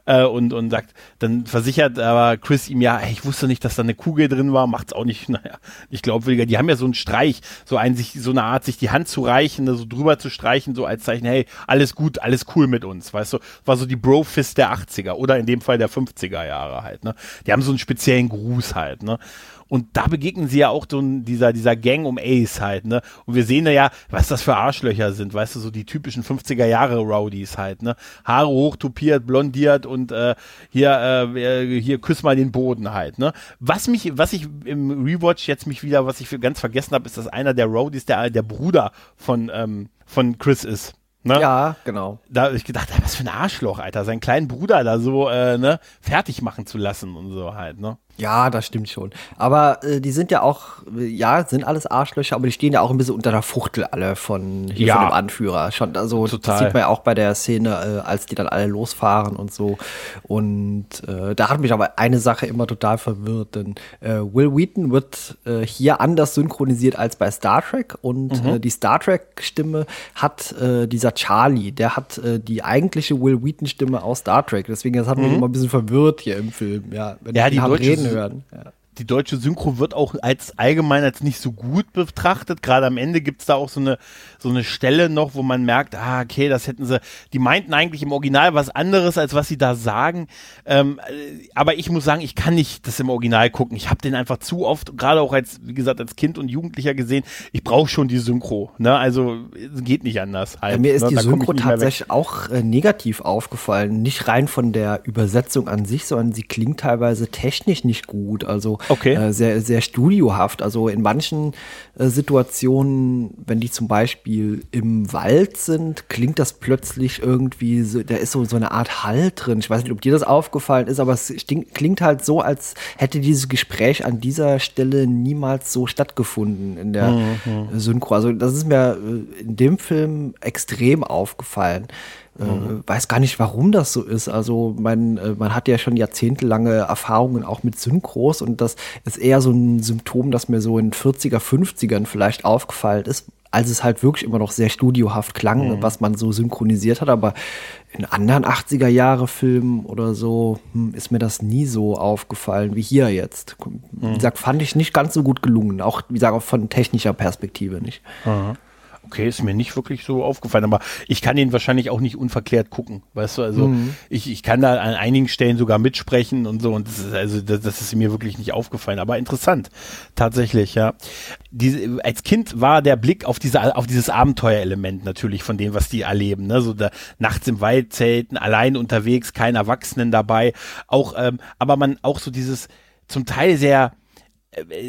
äh, und, und sagt, dann versichert aber Chris ihm ja, ey, ich wusste nicht, dass da eine Kugel drin war, macht's auch nicht, naja, ich glaubwürdiger. Die haben ja so einen Streich, so ein, sich, so eine Art, sich die Hand zu reichen, ne, so drüber zu streichen, so als Zeichen, hey, alles gut, alles cool mit uns, weißt du, war so die Bro-Fist der 80er oder in dem Fall der 50er Jahre halt, ne. Die haben so einen speziellen Gruß halt, ne. Und da begegnen sie ja auch so dieser, dieser Gang um Ace halt, ne? Und wir sehen da ja, was das für Arschlöcher sind, weißt du, so die typischen 50er Jahre Rowdies halt, ne? Haare hochtopiert, blondiert und äh, hier, äh, hier küss mal den Boden halt, ne? Was mich, was ich im Rewatch jetzt mich wieder, was ich für ganz vergessen habe, ist, dass einer der Rowdies der, der Bruder von, ähm, von Chris ist. Ne? Ja, genau. Da hab ich gedacht, was für ein Arschloch, Alter, seinen kleinen Bruder da so, äh, ne, fertig machen zu lassen und so halt, ne? Ja, das stimmt schon. Aber äh, die sind ja auch, ja, sind alles Arschlöcher, aber die stehen ja auch ein bisschen unter der Fuchtel alle von, hier Ja. von dem Anführer. Schon, also Total. das sieht man ja auch bei der Szene, äh, als die dann alle losfahren und so. Und äh, da hat mich aber eine Sache immer total verwirrt, denn äh, Will Wheaton wird äh, hier anders synchronisiert als bei Star Trek und Mhm. äh, die Star Trek-Stimme hat dieser Charlie, der hat die eigentliche Will Wheaton-Stimme aus Star Trek. Deswegen, das hat mich immer ein bisschen verwirrt hier im Film, ja. Wenn Mhm. Ja, ich die haben reden Sy- hören. Ja. Die deutsche Synchro wird auch als allgemein als nicht so gut betrachtet. Gerade am Ende gibt's da auch so eine, so eine Stelle noch, wo man merkt, ah, okay, das hätten sie, die meinten eigentlich im Original was anderes, als was sie da sagen. Ähm, äh, aber ich muss sagen, ich kann nicht das im Original gucken. Ich habe den einfach zu oft, gerade auch als, wie gesagt, als Kind und Jugendlicher gesehen, ich brauche schon die Synchro. Ne? Also es geht nicht anders. Halt, Ja, mir ist ne? die Da Synchro tatsächlich auch äh, negativ aufgefallen. Nicht rein von der Übersetzung an sich, sondern sie klingt teilweise technisch nicht gut. Also Okay. äh, sehr, sehr studiohaft. Also in manchen äh, Situationen, wenn die zum Beispiel im Wald sind, klingt das plötzlich irgendwie, so, da ist so, so eine Art Hall drin. Ich weiß nicht, ob dir das aufgefallen ist, aber es klingt halt so, als hätte dieses Gespräch an dieser Stelle niemals so stattgefunden in der Mhm, Synchro. Also das ist mir äh, in dem Film extrem aufgefallen. Äh, weiß gar nicht, warum das so ist. Also man, äh, man hat ja schon jahrzehntelange Erfahrungen auch mit Synchros und das ist eher so ein Symptom, das mir so in 40er, 50ern vielleicht aufgefallen ist, als es halt wirklich immer noch sehr studiohaft klang, was man so synchronisiert hat. Aber in anderen 80er Jahre Filmen oder so hm, ist mir das nie so aufgefallen wie hier jetzt. Wie gesagt, fand ich nicht ganz so gut gelungen. Auch, wie gesagt, auch von technischer Perspektive nicht. Okay, ist mir nicht wirklich so aufgefallen, aber ich kann ihn wahrscheinlich auch nicht unverklärt gucken, weißt du, also ich, ich kann da an einigen Stellen sogar mitsprechen und so und das ist, also das, das ist mir wirklich nicht aufgefallen, aber interessant, tatsächlich, ja. Diese, als Kind war der Blick auf diese, auf dieses Abenteuerelement natürlich von dem, was die erleben, ne, so da, nachts im Wald zelten, allein unterwegs, kein Erwachsenen dabei, auch, ähm, aber man auch so dieses zum Teil sehr,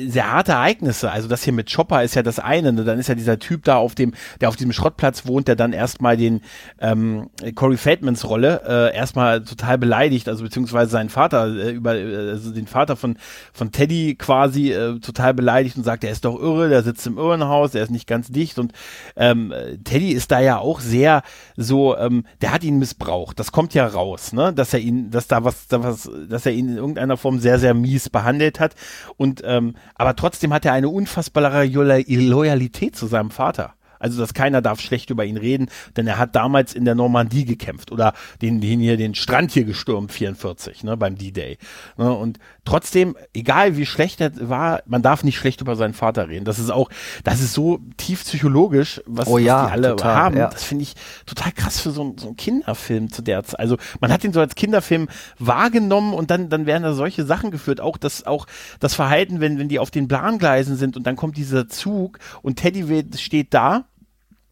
sehr harte Ereignisse. Also das hier mit Chopper ist ja das eine. Ne? Dann ist ja dieser Typ da auf dem, der auf diesem Schrottplatz wohnt, der dann erstmal den ähm, Corey Feldmans Rolle äh, erstmal total beleidigt, also beziehungsweise seinen Vater äh, über, äh, also den Vater von von Teddy quasi äh, total beleidigt und sagt, er ist doch irre, der sitzt im Irrenhaus, er ist nicht ganz dicht und ähm, Teddy ist da ja auch sehr so, ähm, der hat ihn missbraucht. Das kommt ja raus, ne, dass er ihn, dass da was, da was, dass er ihn in irgendeiner Form sehr sehr mies behandelt hat und ähm, aber trotzdem hat er eine unfassbare Loyalität zu seinem Vater. Also, dass keiner darf schlecht über ihn reden, denn er hat damals in der Normandie gekämpft oder den, den hier, den Strand hier gestürmt, 44, ne, beim D-Day. Ne, und trotzdem, egal wie schlecht er war, man darf nicht schlecht über seinen Vater reden. Das ist auch, das ist so tief psychologisch, was, oh ja, was die alle total, haben. Ja. Das finde ich total krass für so, so einen Kinderfilm zu der Zeit. Also, man hat ihn so als Kinderfilm wahrgenommen und dann, dann werden da solche Sachen geführt. Auch das, auch das Verhalten, wenn, wenn die auf den Bahngleisen sind und dann kommt dieser Zug und Teddy steht da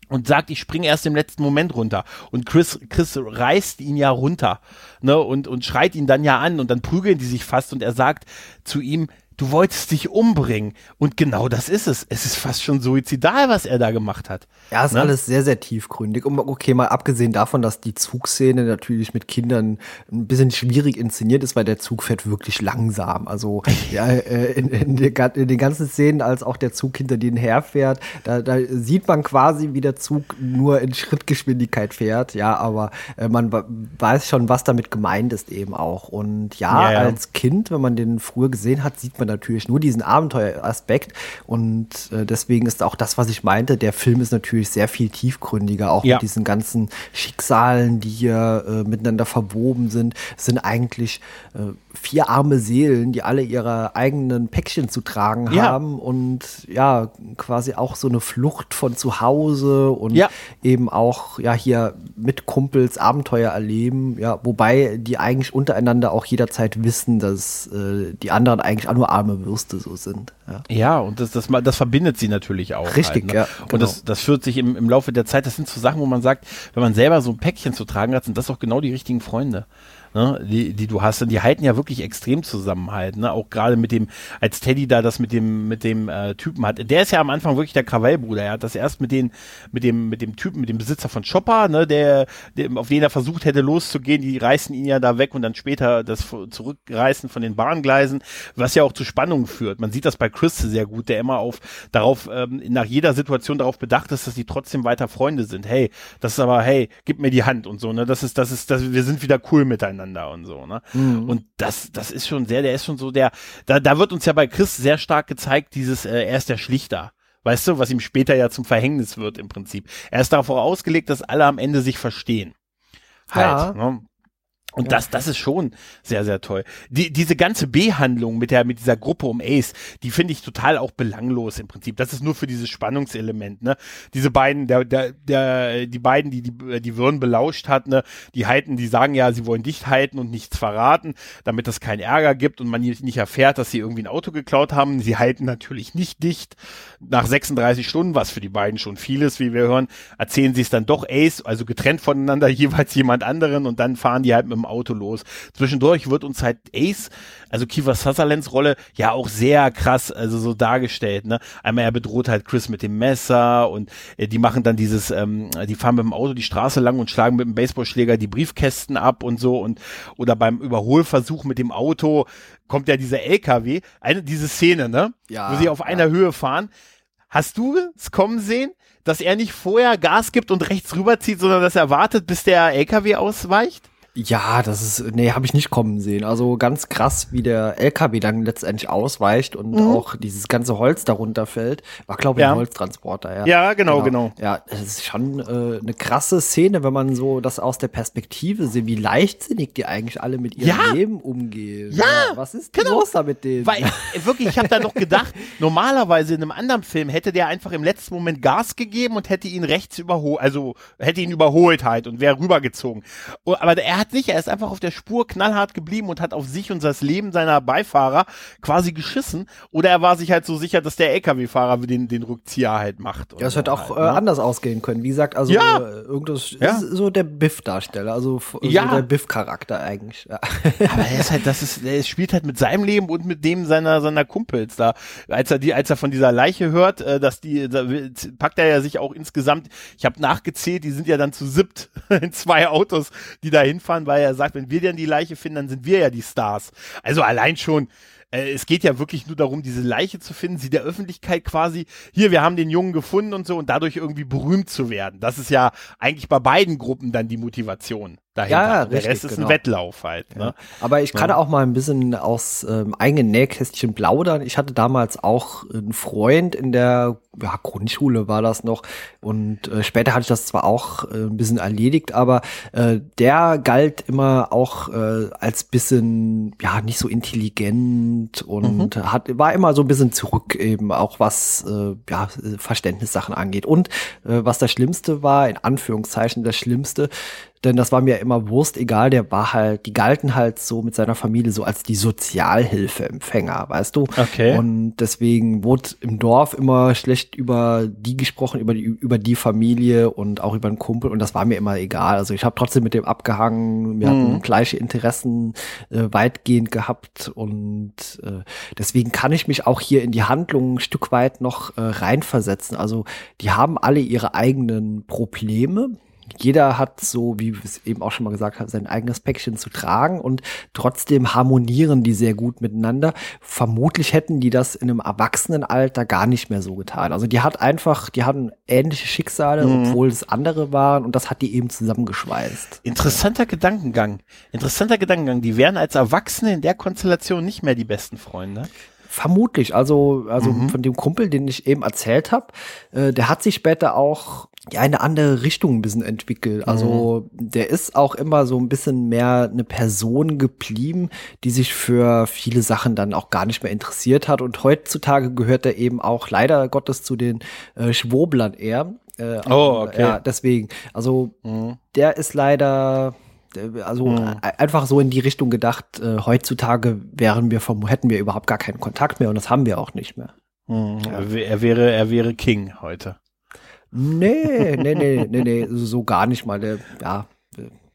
und sagt, ich springe erst im letzten Moment runter. Und Chris, Chris reißt ihn ja runter, ne, und, und schreit ihn dann ja an und dann prügeln die sich fast und er sagt zu ihm, du wolltest dich umbringen. Und genau das ist es. Es ist fast schon suizidal, was er da gemacht hat. Ja, ist Ne? alles sehr, sehr tiefgründig. Und okay, mal abgesehen davon, dass die Zugszene natürlich mit Kindern ein bisschen schwierig inszeniert ist, weil der Zug fährt wirklich langsam. Also ja, äh, in, in, in den ganzen Szenen, als auch der Zug hinter denen herfährt, da, da sieht man quasi, wie der Zug nur in Schrittgeschwindigkeit fährt. Ja, aber äh, man weiß schon, was damit gemeint ist eben auch. Und ja, Ja, ja. als Kind, wenn man den früher gesehen hat, sieht man natürlich nur diesen Abenteueraspekt. Und äh, deswegen ist auch das, was ich meinte, der Film ist natürlich sehr viel tiefgründiger, auch Ja. mit diesen ganzen Schicksalen, die hier äh, miteinander verwoben sind. Es sind eigentlich äh, vier arme Seelen, die alle ihre eigenen Päckchen zu tragen Ja. haben und ja, quasi auch so eine Flucht von zu Hause und Ja. eben auch ja hier mit Kumpels Abenteuer erleben, ja, wobei die eigentlich untereinander auch jederzeit wissen, dass äh, die anderen eigentlich auch nur arme Würste so sind. Ja. Ja, und das, das, das verbindet sie natürlich auch. Richtig, halt, ne? ja, Und genau. das, das führt sich im, im Laufe der Zeit, das sind so Sachen, wo man sagt, wenn man selber so ein Päckchen zu tragen hat, sind das auch genau die richtigen Freunde. Ne, die, die du hast, und die halten ja wirklich extrem zusammen halt, ne? Auch gerade mit dem, als Teddy da das mit dem, mit dem äh, Typen hat. Der ist ja am Anfang wirklich der Krawallbruder. Er hat das erst mit den, mit dem, mit dem Typen, mit dem Besitzer von Chopper, ne, der, der, auf den er versucht hätte loszugehen, die reißen ihn ja da weg und dann später das Zurückreißen von den Bahngleisen, was ja auch zu Spannungen führt. Man sieht das bei Chris sehr gut, der immer auf darauf, ähm, nach jeder Situation darauf bedacht ist, dass die trotzdem weiter Freunde sind. Hey, das ist aber, hey, gib mir die Hand und so, ne? Das ist, das ist, das, wir sind wieder cool miteinander und so, ne? Und das, das ist schon sehr, der ist schon so der, da, da wird uns ja bei Chris sehr stark gezeigt, dieses, äh, er ist der Schlichter. Weißt du, was ihm später ja zum Verhängnis wird im Prinzip. Er ist darauf ausgelegt, dass alle am Ende sich verstehen. Halt. Ja. Ne? Und das, das ist schon sehr, sehr toll. Die, diese ganze B-Handlung mit der, mit dieser Gruppe um Ace, die finde ich total auch belanglos im Prinzip. Das ist nur für dieses Spannungselement, ne? Diese beiden, der, der, der, die beiden, die, die, die Würden belauscht hat, ne? Die halten, die sagen ja, sie wollen dicht halten und nichts verraten, damit es keinen Ärger gibt und man nicht nicht erfährt, dass sie irgendwie ein Auto geklaut haben. Sie halten natürlich nicht dicht. Nach 36 Stunden, was für die beiden schon viel ist, wie wir hören, erzählen sie es dann doch Ace, also getrennt voneinander, jeweils jemand anderen und dann fahren die halt mit dem Auto los. Zwischendurch wird uns halt Ace, also Kiefer Sutherlands Rolle, ja auch sehr krass, also so dargestellt, ne? Einmal er bedroht halt Chris mit dem Messer und äh, die machen dann dieses, ähm, die fahren mit dem Auto die Straße lang und schlagen mit dem Baseballschläger die Briefkästen ab und so und oder beim Überholversuch mit dem Auto kommt ja dieser LKW, eine diese Szene, ne? Ja, Wo sie auf einer Höhe fahren. Hast du es kommen sehen, dass er nicht vorher Gas gibt und rechts rüberzieht, sondern dass er wartet, bis der LKW ausweicht? Ja, das ist, nee, habe ich nicht kommen sehen. Also ganz krass, wie der LKW dann letztendlich ausweicht und auch dieses ganze Holz darunter fällt. War, glaube ich, Mhm. Ja. ein Holztransporter, ja. Ja, genau, genau. Ja, das ist schon äh, eine krasse Szene, wenn man so das aus der Perspektive sieht, wie leichtsinnig die eigentlich alle mit ihrem Ja. Leben umgehen. Ja, was ist denn genau. los da mit denen? Weil, äh, wirklich, ich habe da noch gedacht, normalerweise in einem anderen Film hätte der einfach im letzten Moment Gas gegeben und hätte ihn rechts überholt, also hätte ihn überholt halt und wäre rübergezogen. Oh, Aber er hat nicht, er ist einfach auf der Spur knallhart geblieben und hat auf sich und das Leben seiner Beifahrer quasi geschissen. Oder er war sich halt so sicher, dass der LKW-Fahrer den, den Rückzieher halt macht. Ja, so hätte auch halt, äh, ne? anders ausgehen können. Wie gesagt, also Ja. äh, irgendwas Ja. ist so der Biff-Darsteller, also Ja. so der Biff-Charakter eigentlich. Ja. Aber er ist halt, das ist, er spielt halt mit seinem Leben und mit dem seiner seiner Kumpels da. Als er die, als er von dieser Leiche hört, äh, dass die, da packt er ja sich auch insgesamt. Ich habe nachgezählt, die sind ja dann zu siebt in zwei Autos, die da hinfahren, weil er sagt, wenn wir dann die Leiche finden, dann sind wir ja die Stars. Also allein schon. äh, Es geht ja wirklich nur darum, diese Leiche zu finden, sie der Öffentlichkeit quasi, hier, wir haben den Jungen gefunden und so und dadurch irgendwie berühmt zu werden. Das ist ja eigentlich bei beiden Gruppen dann die Motivation dahinter. Ja, Und der richtig, Rest ist genau. ein Wettlauf halt. Ne? Aber ich kann auch mal ein bisschen aus ähm, eigenen Nähkästchen plaudern. Ich hatte damals auch einen Freund in der ja, Grundschule war das noch und äh, später hatte ich das zwar auch äh, ein bisschen erledigt, aber äh, der galt immer auch äh, als bisschen ja nicht so intelligent und hat war immer so ein bisschen zurück eben auch was äh, ja Verständnissachen angeht und äh, was das Schlimmste war in Anführungszeichen das Schlimmste denn das war mir immer Wurst egal, der war halt, die galten halt so mit seiner Familie so als die Sozialhilfeempfänger, weißt du? Okay. Und deswegen wurde im Dorf immer schlecht über die gesprochen, über die, über die Familie und auch über einen Kumpel und das war mir immer egal. Also ich habe trotzdem mit dem abgehangen, wir hatten gleiche Interessen äh, weitgehend gehabt und äh, deswegen kann ich mich auch hier in die Handlung ein Stück weit noch äh, reinversetzen. Also die haben alle ihre eigenen Probleme, jeder hat so, wie wir es eben auch schon mal gesagt haben, sein eigenes Päckchen zu tragen und trotzdem harmonieren die sehr gut miteinander. Vermutlich hätten die das in einem Erwachsenenalter gar nicht mehr so getan. Also die hat einfach, die hatten ähnliche Schicksale, obwohl es andere waren und das hat die eben zusammengeschweißt. Interessanter Gedankengang. Interessanter Gedankengang. Die wären als Erwachsene in der Konstellation nicht mehr die besten Freunde. Vermutlich, also also von dem Kumpel, den ich eben erzählt habe, äh, der hat sich später auch ja in eine andere Richtung ein bisschen entwickelt. Also der ist auch immer so ein bisschen mehr eine Person geblieben, die sich für viele Sachen dann auch gar nicht mehr interessiert hat. Und heutzutage gehört er eben auch leider Gottes zu den äh, Schwoblern eher. Äh, Oh, okay. Ja, deswegen. Also der ist leider der- also Mhm. e- einfach so in die Richtung gedacht, äh, heutzutage wären wir vom, hätten wir überhaupt gar keinen Kontakt mehr und das haben wir auch nicht mehr. Er, wär- er wäre, er wäre King heute. Nee, nee, nee, nee, nee, so gar nicht mal. Der, ja.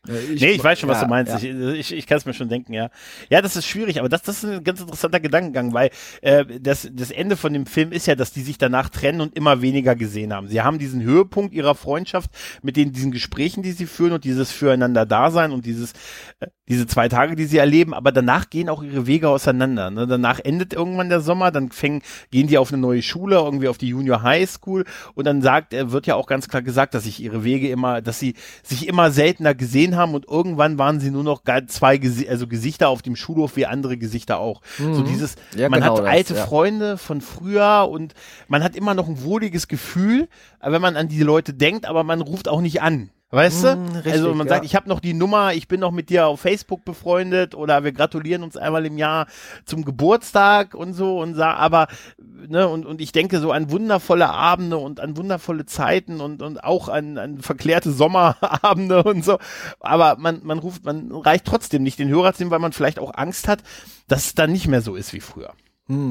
Äh, nee, ich weiß schon, was ja, du meinst. Ja. Ich, ich, ich kann es mir schon denken, ja. Ja, das ist schwierig, aber das, das ist ein ganz interessanter Gedankengang, weil äh, das, das Ende von dem Film ist ja, dass die sich danach trennen und immer weniger gesehen haben. Sie haben diesen Höhepunkt ihrer Freundschaft mit den, diesen Gesprächen, die sie führen und dieses Füreinander-Dasein und dieses, äh, diese zwei Tage, die sie erleben, aber danach gehen auch ihre Wege auseinander. Ne? Danach endet irgendwann der Sommer, dann fängen, gehen die auf eine neue Schule, irgendwie auf die Junior High School und dann sagt, er wird ja auch ganz klar gesagt, dass sich ihre Wege immer, dass sie sich immer seltener gesehen haben und irgendwann waren sie nur noch zwei Gesi also Gesichter auf dem Schulhof wie andere Gesichter auch. So dieses, Mhm. Ja, man genau hat das, alte ja. Freunde von früher und man hat immer noch ein wohliges Gefühl, wenn man an die Leute denkt, aber man ruft auch nicht an. Weißt du? Mm, richtig, also man ja. sagt, ich habe noch die Nummer, ich bin noch mit dir auf Facebook befreundet oder wir gratulieren uns einmal im Jahr zum Geburtstag und so und sa aber ne und und ich denke so an wundervolle Abende und an wundervolle Zeiten und und auch an, an verklärte Sommerabende und so, aber man man ruft man reicht trotzdem nicht den Hörer zu nehmen, weil man vielleicht auch Angst hat, dass es dann nicht mehr so ist wie früher.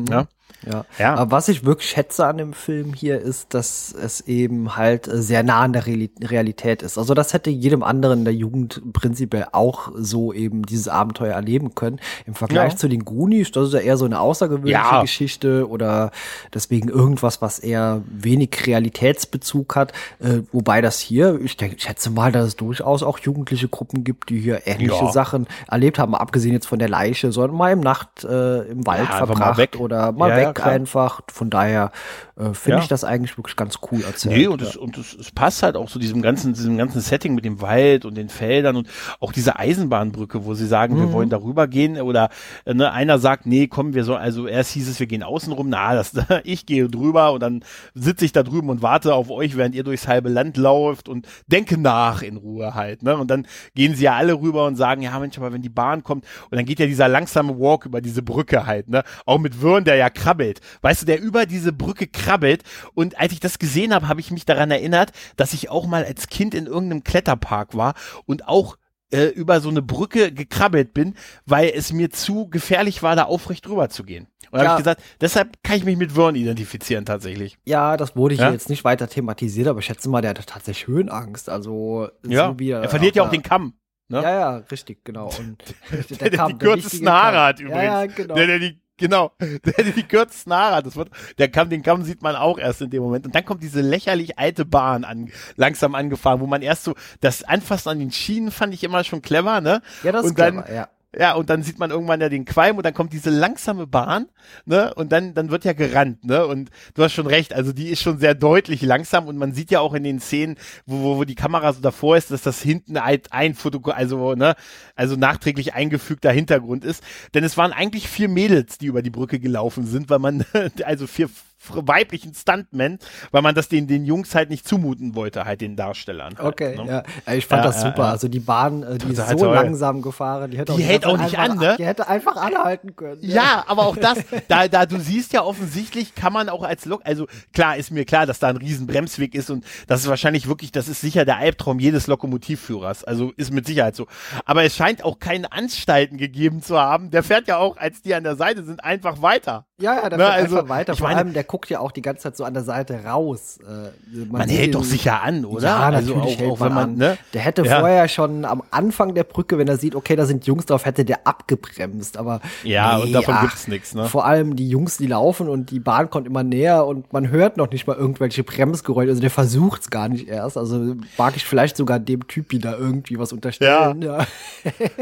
Ja. Ja. Ja. Aber was ich wirklich schätze an dem Film hier ist, dass es eben halt äh, sehr nah an der Reali Realität ist. Also das hätte jedem anderen in der Jugend prinzipiell auch so eben dieses Abenteuer erleben können. Im Vergleich Ja. zu den Goonies, das ist ja eher so eine außergewöhnliche Ja. Geschichte oder deswegen irgendwas, was eher wenig Realitätsbezug hat. Äh, wobei das hier, ich denke, ich schätze mal, dass es durchaus auch jugendliche Gruppen gibt, die hier ähnliche. Sachen erlebt haben, abgesehen jetzt von der Leiche, sondern mal im Nacht äh, im Wald mal verbracht weg. oder mal Ja, weg ja, einfach. Von daher äh, finde Ja. ich das eigentlich wirklich ganz cool erzählt. Nee, und, es, und es, es passt halt auch zu diesem ganzen, diesem ganzen Setting mit dem Wald und den Feldern und auch diese Eisenbahnbrücke, wo sie sagen, Mhm. wir wollen darüber gehen oder äh, ne, einer sagt, nee, komm, wir sollen, also erst hieß es, wir gehen außen rum, na, das, ich gehe drüber und dann sitze ich da drüben und warte auf euch, während ihr durchs halbe Land lauft und denke nach in Ruhe halt, ne, und dann gehen sie ja alle rüber und sagen, ja Mensch, aber wenn die Bahn kommt und dann geht ja dieser langsame Walk über diese Brücke halt, ne, auch mit Würn, der ja krabbelt, weißt du, der über diese Brücke krabbelt und als ich das gesehen habe, habe ich mich daran erinnert, dass ich auch mal als Kind in irgendeinem Kletterpark war und auch äh, über so eine Brücke gekrabbelt bin, weil es mir zu gefährlich war, da aufrecht drüber zu gehen. Und da Ja. habe ich gesagt, deshalb kann ich mich mit Vern identifizieren tatsächlich. Ja, das wurde hier Ja? jetzt nicht weiter thematisiert, aber ich schätze mal, der hatte tatsächlich Höhenangst. Also Ja, wie er verliert ja auch den Kamm. Ne? Ja, ja, richtig, genau. Und Der, der, die der kürzesten wichtige Haare hat übrigens. Ja, ja, genau. Der, der die, genau, der, die kürzesten Haare hat. Das wird, der Kamm, den Kamm sieht man auch erst in dem Moment. Und dann kommt diese lächerlich alte Bahn an, langsam angefahren, wo man erst so, das Anfassen an den Schienen fand ich immer schon clever, ne? ja, das ist und dann, clever, ja. Ja, und dann sieht man irgendwann ja den Qualm und dann kommt diese langsame Bahn, ne? Und dann, dann wird ja gerannt, ne? Und du hast schon recht, also die ist schon sehr deutlich langsam und man sieht ja auch in den Szenen, wo, wo, wo die Kamera so davor ist, dass das hinten halt ein Foto, also, ne? Also nachträglich eingefügter Hintergrund ist. Denn es waren eigentlich vier Mädels, die über die Brücke gelaufen sind, weil man, also vier weiblichen Stuntmen, weil man das den, den Jungs halt nicht zumuten wollte, halt den Darstellern. Halt, Okay, ne? ja. Ja, Ich fand Ja, das ja, super. ja. Also die Bahn, äh, die ist Total so toll. langsam gefahren. Die hätte Die hält ganze auch nicht an, ne? Die hätte einfach anhalten können. Ja, aber auch das, da, da du siehst ja offensichtlich, kann man auch als Lok, also klar ist mir klar, dass da ein riesen Bremsweg ist und das ist wahrscheinlich wirklich, das ist sicher der Albtraum jedes Lokomotivführers, also ist mit Sicherheit so. Aber es scheint auch keine Anstalten gegeben zu haben. Der fährt ja auch, als die an der Seite sind, einfach weiter. Ja, ja, der fährt also, einfach weiter. ich Vor meine- allem, der guckt ja auch die ganze Zeit so an der Seite raus. Äh, Man sieht hält doch sicher an, oder? Ja, also natürlich auch, hält auch man wenn man, an. ne? Der hätte Ja. vorher schon am Anfang der Brücke, wenn er sieht, okay, da sind Jungs drauf, hätte der abgebremst. Aber Ja, nee, und davon ach, gibt's nichts, ne? Vor allem die Jungs, die laufen und die Bahn kommt immer näher und man hört noch nicht mal irgendwelche Bremsgeräusche. Also der versucht's gar nicht erst. Also mag ich vielleicht sogar dem Typi da irgendwie was unterstellen. Ja.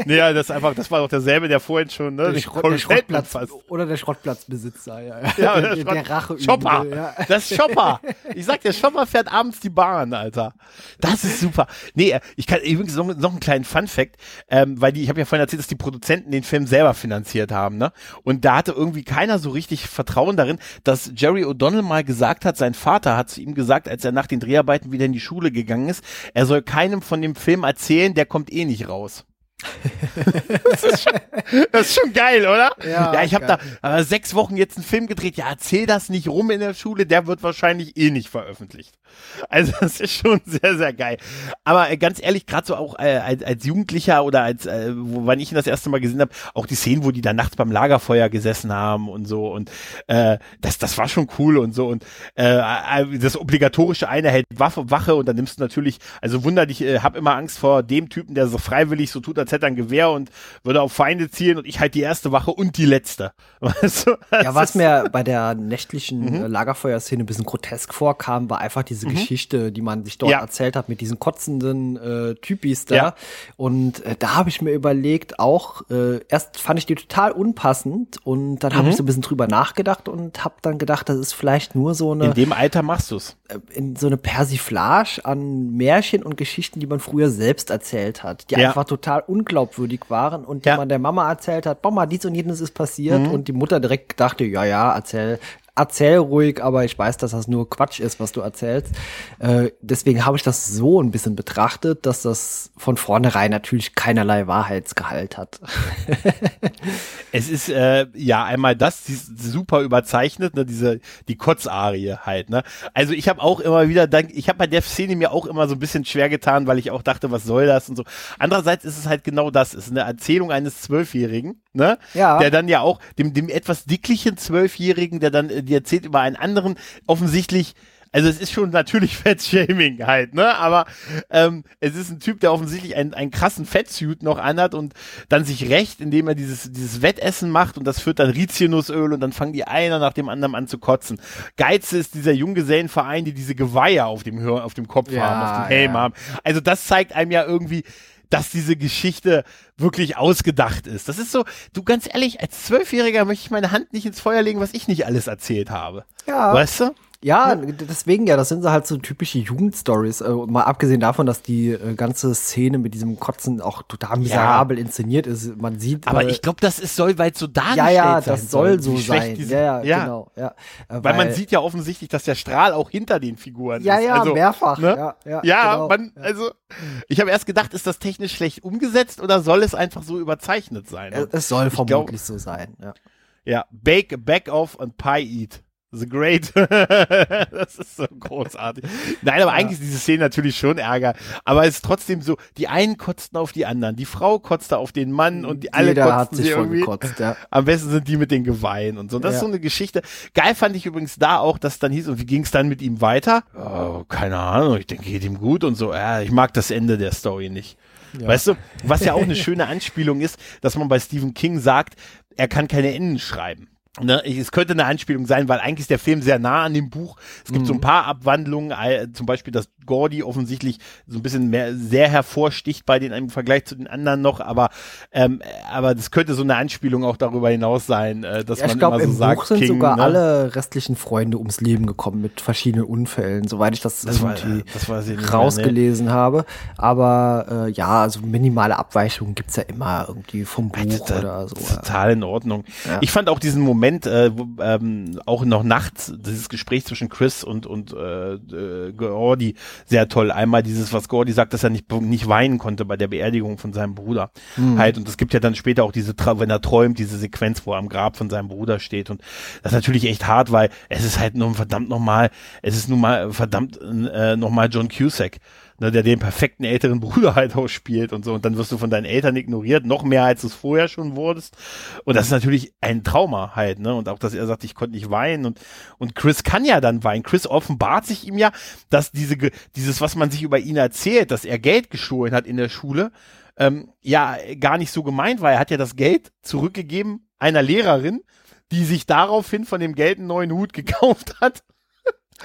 Nee, ja, das ist einfach, das war doch derselbe, der vorhin schon, ne? Der, Schrott, der Schrottplatz oder der Schrottplatzbesitzer, ja. ja. Ja, der, der, der, Rache Chopper. Ja. Das ist Chopper. Ich sag dir, Chopper fährt abends die Bahn, Alter. Das ist super. Nee, ich kann übrigens noch, noch einen kleinen Fun-Fact, ähm, weil die, ich habe ja vorhin erzählt, dass die Produzenten den Film selber finanziert haben, ne? Und da hatte irgendwie keiner so richtig Vertrauen darin, dass Jerry O'Donnell mal gesagt hat, sein Vater hat zu ihm gesagt, als er nach den Dreharbeiten wieder in die Schule gegangen ist, er soll keinem von dem Film erzählen, der kommt eh nicht raus. das, ist schon, das ist schon geil, oder? Ja, ja ich habe da aber sechs Wochen jetzt einen Film gedreht. Ja, erzähl das nicht rum in der Schule, der wird wahrscheinlich eh nicht veröffentlicht. Also das ist schon sehr, sehr geil. Aber äh, ganz ehrlich, gerade so auch äh, als, als Jugendlicher oder als, äh, wo, wann ich ihn das erste Mal gesehen habe, auch die Szenen, wo die da nachts beim Lagerfeuer gesessen haben und so und äh, das, das war schon cool und so und äh, äh, das obligatorische eine hält Waffe, Wache und dann nimmst du natürlich, also wunder dich, äh, hab immer Angst vor dem Typen, der so freiwillig so tut, als hätte er ein Gewehr und würde auf Feinde zielen und ich halt die erste Wache und die letzte. Weißt du? Ja, was mir bei der nächtlichen Mhm. äh, Lagerfeuerszene ein bisschen grotesk vorkam, war einfach diese Geschichte, die man sich dort Ja. erzählt hat mit diesen kotzenden äh, Typis da. Ja. Und äh, da habe ich mir überlegt, auch äh, erst fand ich die total unpassend und dann Mhm. habe ich so ein bisschen drüber nachgedacht und habe dann gedacht, das ist vielleicht nur so eine in dem Alter machst du's. äh, in so eine Persiflage an Märchen und Geschichten, die man früher selbst erzählt hat, die Ja. einfach total unglaubwürdig waren und die man der Mama erzählt hat, Mama, dies und jenes ist passiert Mhm. und die Mutter direkt dachte, ja, ja, erzähl, erzähl ruhig, aber ich weiß, dass das nur Quatsch ist, was du erzählst. Äh, deswegen habe ich das so ein bisschen betrachtet, dass das von vornherein natürlich keinerlei Wahrheitsgehalt hat. Es ist äh, ja einmal das, die super überzeichnet, ne, diese die Kotzarie halt, ne? Also ich habe auch immer wieder, ich habe bei der Szene mir auch immer so ein bisschen schwer getan, weil ich auch dachte, was soll das und so. Andererseits ist es halt genau das, es ist eine Erzählung eines Zwölfjährigen, ne? Ja. Der dann ja auch dem dem etwas dicklichen Zwölfjährigen, der dann äh, die erzählt über einen anderen offensichtlich also es ist schon natürlich Fettshaming halt, ne? Aber ähm, es ist ein Typ, der offensichtlich einen, einen krassen Fettsuit noch anhat und dann sich rächt, indem er dieses, dieses Wettessen macht und das führt dann Rizinusöl und dann fangen die einer nach dem anderen an zu kotzen. Geiz ist dieser Junggesellenverein, die diese Geweihe auf dem, Hör auf dem Kopf Ja, haben, auf dem Helm ja. haben. Also das zeigt einem ja irgendwie, dass diese Geschichte wirklich ausgedacht ist. Das ist so, du ganz ehrlich, als Zwölfjähriger möchte ich meine Hand nicht ins Feuer legen, was ich nicht alles erzählt habe. Ja. Weißt du? Ja, deswegen ja, das sind so halt so typische Jugendstories. Äh, mal abgesehen davon, dass die äh, ganze Szene mit diesem Kotzen auch total miserabel inszeniert ist. Man sieht. Aber äh, ich glaube, das ist soll, weil es so ja, dargestellt ja, sein das soll so sein. ja, ja, ja. genau. Ja. Äh, Weil, man sieht ja offensichtlich, dass der Strahl auch hinter den Figuren Ja, ist. ja, also, mehrfach. Ne? Ja, ja, Ja, genau. man, also ich habe erst gedacht, ist das technisch schlecht umgesetzt oder soll es einfach so überzeichnet sein? Äh, Es soll Ich glaub- vermutlich so sein. Ja. ja, bake, back off und pie eat. The Great. das ist so großartig. Nein, aber ja. eigentlich ist diese Szene natürlich schon Ärger. Aber es ist trotzdem so, die einen kotzten auf die anderen. Die Frau kotzte auf den Mann und die alle Jeder kotzten sich irgendwie. Gekotzt, ja. Am besten sind die mit den Geweihen und so. Das ja. ist so eine Geschichte. Geil fand ich übrigens da auch, dass dann hieß, und wie ging es dann mit ihm weiter? Oh, keine Ahnung, ich denke, geht ihm gut und so. Ja, ich mag das Ende der Story nicht. Weißt du, was ja auch eine schöne Anspielung ist, dass man bei Stephen King sagt, er kann keine Enden schreiben. Ne, es könnte eine Anspielung sein, weil eigentlich ist der Film sehr nah an dem Buch. Es gibt mhm. so ein paar Abwandlungen, äh, zum Beispiel, dass Gordy offensichtlich so ein bisschen mehr sehr hervorsticht bei den im Vergleich zu den anderen noch, aber ähm, aber das könnte so eine Anspielung auch darüber hinaus sein, äh, dass ja, man glaub, immer so im sagt, Buch sind King, sogar ne? alle restlichen Freunde ums Leben gekommen mit verschiedenen Unfällen, soweit ich das, das irgendwie war, das rausgelesen mehr, ne? habe. Aber äh, ja, also minimale Abweichungen gibt's ja immer irgendwie vom Buch Alter, oder so. Total in Ordnung. Ja. Ich fand auch diesen Moment, äh, wo, ähm, auch noch nachts, dieses Gespräch zwischen Chris und, und äh, äh, Gordy sehr toll. Einmal dieses, was Gordy sagt, dass er nicht, nicht weinen konnte bei der Beerdigung von seinem Bruder. Mhm. Halt, und es gibt ja dann später auch diese, wenn er träumt, diese Sequenz, wo er am Grab von seinem Bruder steht. Und das ist natürlich echt hart, weil es ist halt nur verdammt nochmal, es ist nun mal verdammt äh, nochmal John Cusack ne, der den perfekten älteren Bruder halt ausspielt und so. Und dann wirst du von deinen Eltern ignoriert, noch mehr als du es vorher schon wurdest. Und das ist natürlich ein Trauma halt, ne? Und auch, dass er sagt, ich konnte nicht weinen. Und, und Chris kann ja dann weinen. Chris offenbart sich ihm ja, dass diese, dieses, was man sich über ihn erzählt, dass er Geld gestohlen hat in der Schule, ähm, ja, gar nicht so gemeint war. Er hat ja das Geld zurückgegeben einer Lehrerin, die sich daraufhin von dem Geld einen neuen Hut gekauft hat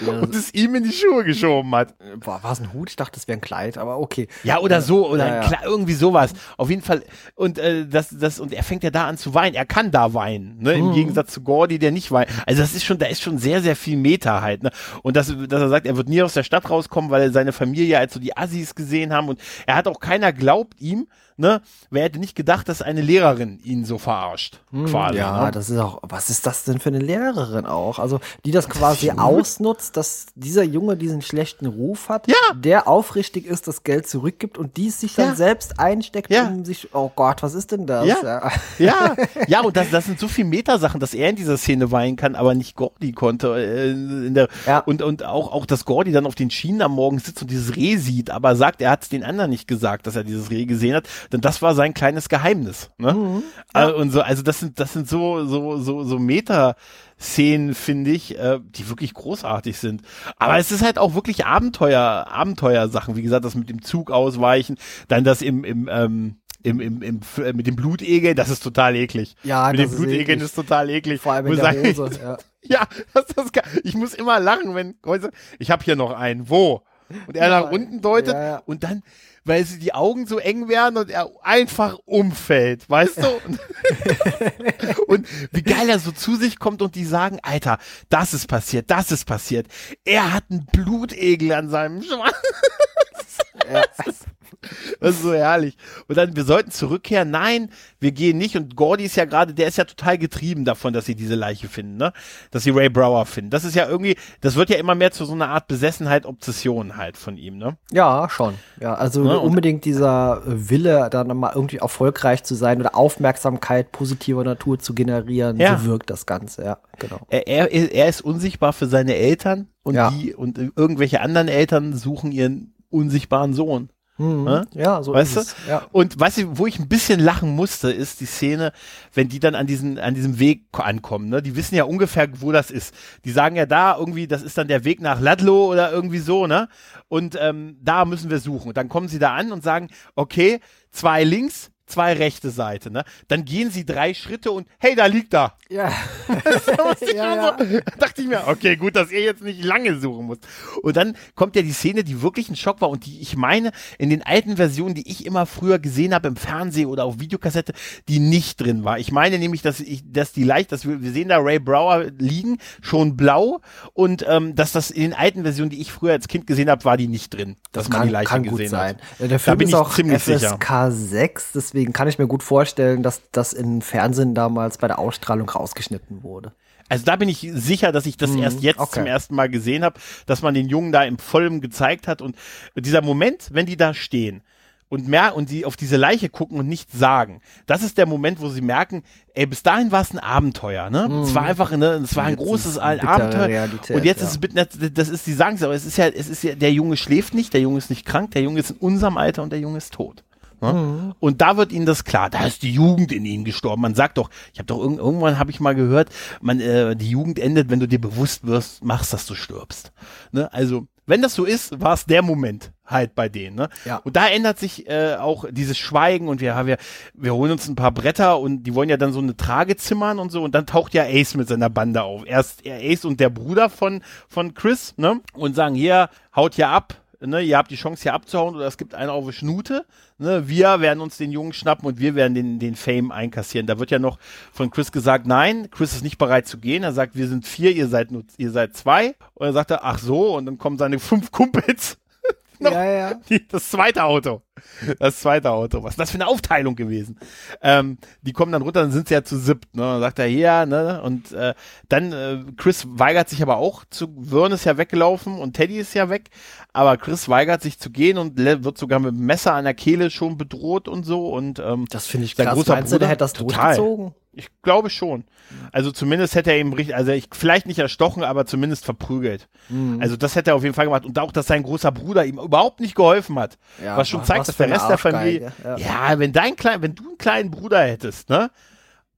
ja, und es ihm in die Schuhe geschoben hat. War, war es ein Hut? Ich dachte, es wäre ein Kleid, aber okay. Ja, oder so, oder ja, ja. irgendwie sowas. Auf jeden Fall. Und äh, das, das, und er fängt ja da an zu weinen. Er kann da weinen, ne? Im mhm. Gegensatz zu Gordy, der nicht weint. Also das ist schon, da ist schon sehr, sehr viel Meta halt, ne? Und das, dass er sagt, er wird nie aus der Stadt rauskommen, weil er seine Familie als so die Assis gesehen haben und er hat auch keiner glaubt ihm, ne? Wer hätte nicht gedacht, dass eine Lehrerin ihn so verarscht, hm, quasi. Ja, ne? das ist auch, was ist das denn für eine Lehrerin auch? Also, die das quasi das ausnutzt, dass dieser Junge diesen schlechten Ruf hat, ja. der aufrichtig ist, das Geld zurückgibt und dies sich dann ja. selbst einsteckt, ja. um sich, oh Gott, was ist denn das? Ja, ja, ja, und das, das sind so viele Metasachen, dass er in dieser Szene weinen kann, aber nicht Gordy konnte. Äh, der. Und, und auch, auch, dass Gordy dann auf den Schienen am Morgen sitzt und dieses Reh sieht, aber sagt, er hat es den anderen nicht gesagt, dass er dieses Reh gesehen hat. Denn das war sein kleines Geheimnis. Ne? Mhm, ja. Äh, und so, also das sind, das sind so, so, so, so Meta. Szenen, finde ich, äh, die wirklich großartig sind. Aber es ist halt auch wirklich Abenteuer, Abenteuersachen. Wie gesagt, das mit dem Zug ausweichen, dann das im, im, ähm, im, im, im, äh, mit dem Blutegel, das ist total eklig. Ja, mit dem Blutegeln ist, total eklig. Vor allem in der Hose, ja. ja, das geil. Ich muss immer lachen, wenn ich habe hier noch einen. Wo? Und er ja, nach unten deutet ja, ja. und dann weil sie die Augen so eng werden und er einfach umfällt, weißt du? und wie geil er so zu sich kommt und die sagen, Alter, das ist passiert, das ist passiert. Er hat einen Blutegel an seinem Schwanz. Ja. Das ist so herrlich. Und dann, wir sollten zurückkehren. Nein, wir gehen nicht. Und Gordy ist ja gerade, der ist ja total getrieben davon, dass sie diese Leiche finden, ne? Dass sie Ray Brower finden. Das ist ja irgendwie, das wird ja immer mehr zu so einer Art Besessenheit, Obsession halt von ihm, ne? Ja, schon. Ja, also ne? unbedingt dieser Wille, dann mal irgendwie erfolgreich zu sein oder Aufmerksamkeit positiver Natur zu generieren, ja. so wirkt das Ganze, ja, genau. Er, er, er ist unsichtbar für seine Eltern und ja. die und irgendwelche anderen Eltern suchen ihren unsichtbaren Sohn. Mhm. Ja, so weißt ist du? Ja. Und weißt du, wo ich ein bisschen lachen musste, ist die Szene, wenn die dann an diesen, an diesem Weg ankommen, ne? Die wissen ja ungefähr, wo das ist. Die sagen ja da irgendwie, das ist dann der Weg nach Ladlo oder irgendwie so, ne? Und ähm, da müssen wir suchen. Und dann kommen sie da an und sagen, okay, zwei links, zwei rechte Seite, ne? Dann gehen sie drei Schritte und hey, da liegt da. Ja. ja, ja. So, dachte ich mir, okay, gut, dass ihr jetzt nicht lange suchen müsst. Und dann kommt ja die Szene, die wirklich ein Schock war und die ich meine, in den alten Versionen, die ich immer früher gesehen habe im Fernsehen oder auf Videokassette, die nicht drin war. Ich meine nämlich, dass ich, dass die leicht, dass wir, wir sehen da Ray Brower liegen, schon blau und ähm, dass das in den alten Versionen, die ich früher als Kind gesehen habe, war die nicht drin, dass das man kann, die Leiche kann gesehen gut sein. hat. Der Film da bin ist auch ziemlich FSK 6, deswegen deswegen kann ich mir gut vorstellen, dass das im Fernsehen damals bei der Ausstrahlung rausgeschnitten wurde. Also da bin ich sicher, dass ich das mhm, erst jetzt okay. zum ersten Mal gesehen habe, dass man den Jungen da im Vollen gezeigt hat und dieser Moment, wenn die da stehen und mehr und sie auf diese Leiche gucken und nichts sagen. Das ist der Moment, wo sie merken, ey, bis dahin war es ein Abenteuer, ne? Mhm. Es war einfach, ne, es war ein Jetzt großes bittere Abenteuer. Realität, und jetzt ja. ist es mit, das ist, die sagen es, aber es ist ja, es ist ja, der Junge schläft nicht, der Junge ist nicht krank, der Junge ist in unserem Alter und der Junge ist tot. Ne? Mhm. Und da wird ihnen das klar, da ist die Jugend in ihnen gestorben. Man sagt doch, ich habe doch irgend, irgendwann habe ich mal gehört, man äh, die Jugend endet, wenn du dir bewusst wirst, machst, dass du stirbst. Ne? Also wenn das so ist, war es der Moment halt bei denen. Ne? Ja. Und da ändert sich äh, auch dieses Schweigen und wir, wir, wir holen uns ein paar Bretter und die wollen ja dann so eine Trage zimmern und so und dann taucht ja Ace mit seiner Bande auf. Erst Ace und der Bruder von, von Chris ne? und sagen, hier, haut hier ab, ne, ihr habt die Chance hier abzuhauen oder es gibt einen auf die Schnute. Ne, wir werden uns den Jungen schnappen und wir werden den, den Fame einkassieren. Da wird ja noch von Chris gesagt, nein, Chris ist nicht bereit zu gehen. Er sagt, wir sind vier, ihr seid nur, ihr seid zwei. Und dann sagt er, ach so, und dann kommen seine fünf Kumpels. Noch Ja, ja. die, das zweite Auto. Das zweite Auto. Was ist das für eine Aufteilung gewesen? Ähm, die kommen dann runter, dann sind sie ja zu siebt. Ne? Dann sagt er, ja, ne? Und äh, dann, äh, Chris weigert sich aber auch zu, Vern ist ja weggelaufen und Teddy ist ja weg. Aber Chris weigert sich zu gehen und wird sogar mit dem Messer an der Kehle schon bedroht und so. Und ähm, Das finde ich krass. großer Meinst du, der Bruder? hätte das Total. durchgezogen? Ich glaube schon. Also zumindest hätte er ihm richtig, also ich, vielleicht nicht erstochen, aber zumindest verprügelt. Mhm. Also das hätte er auf jeden Fall gemacht. Und auch, dass sein großer Bruder ihm überhaupt nicht geholfen hat. Ja, was schon was zeigt, dass für der Rest der Familie. Ja. ja. wenn dein klein, wenn du einen kleinen Bruder hättest, ne?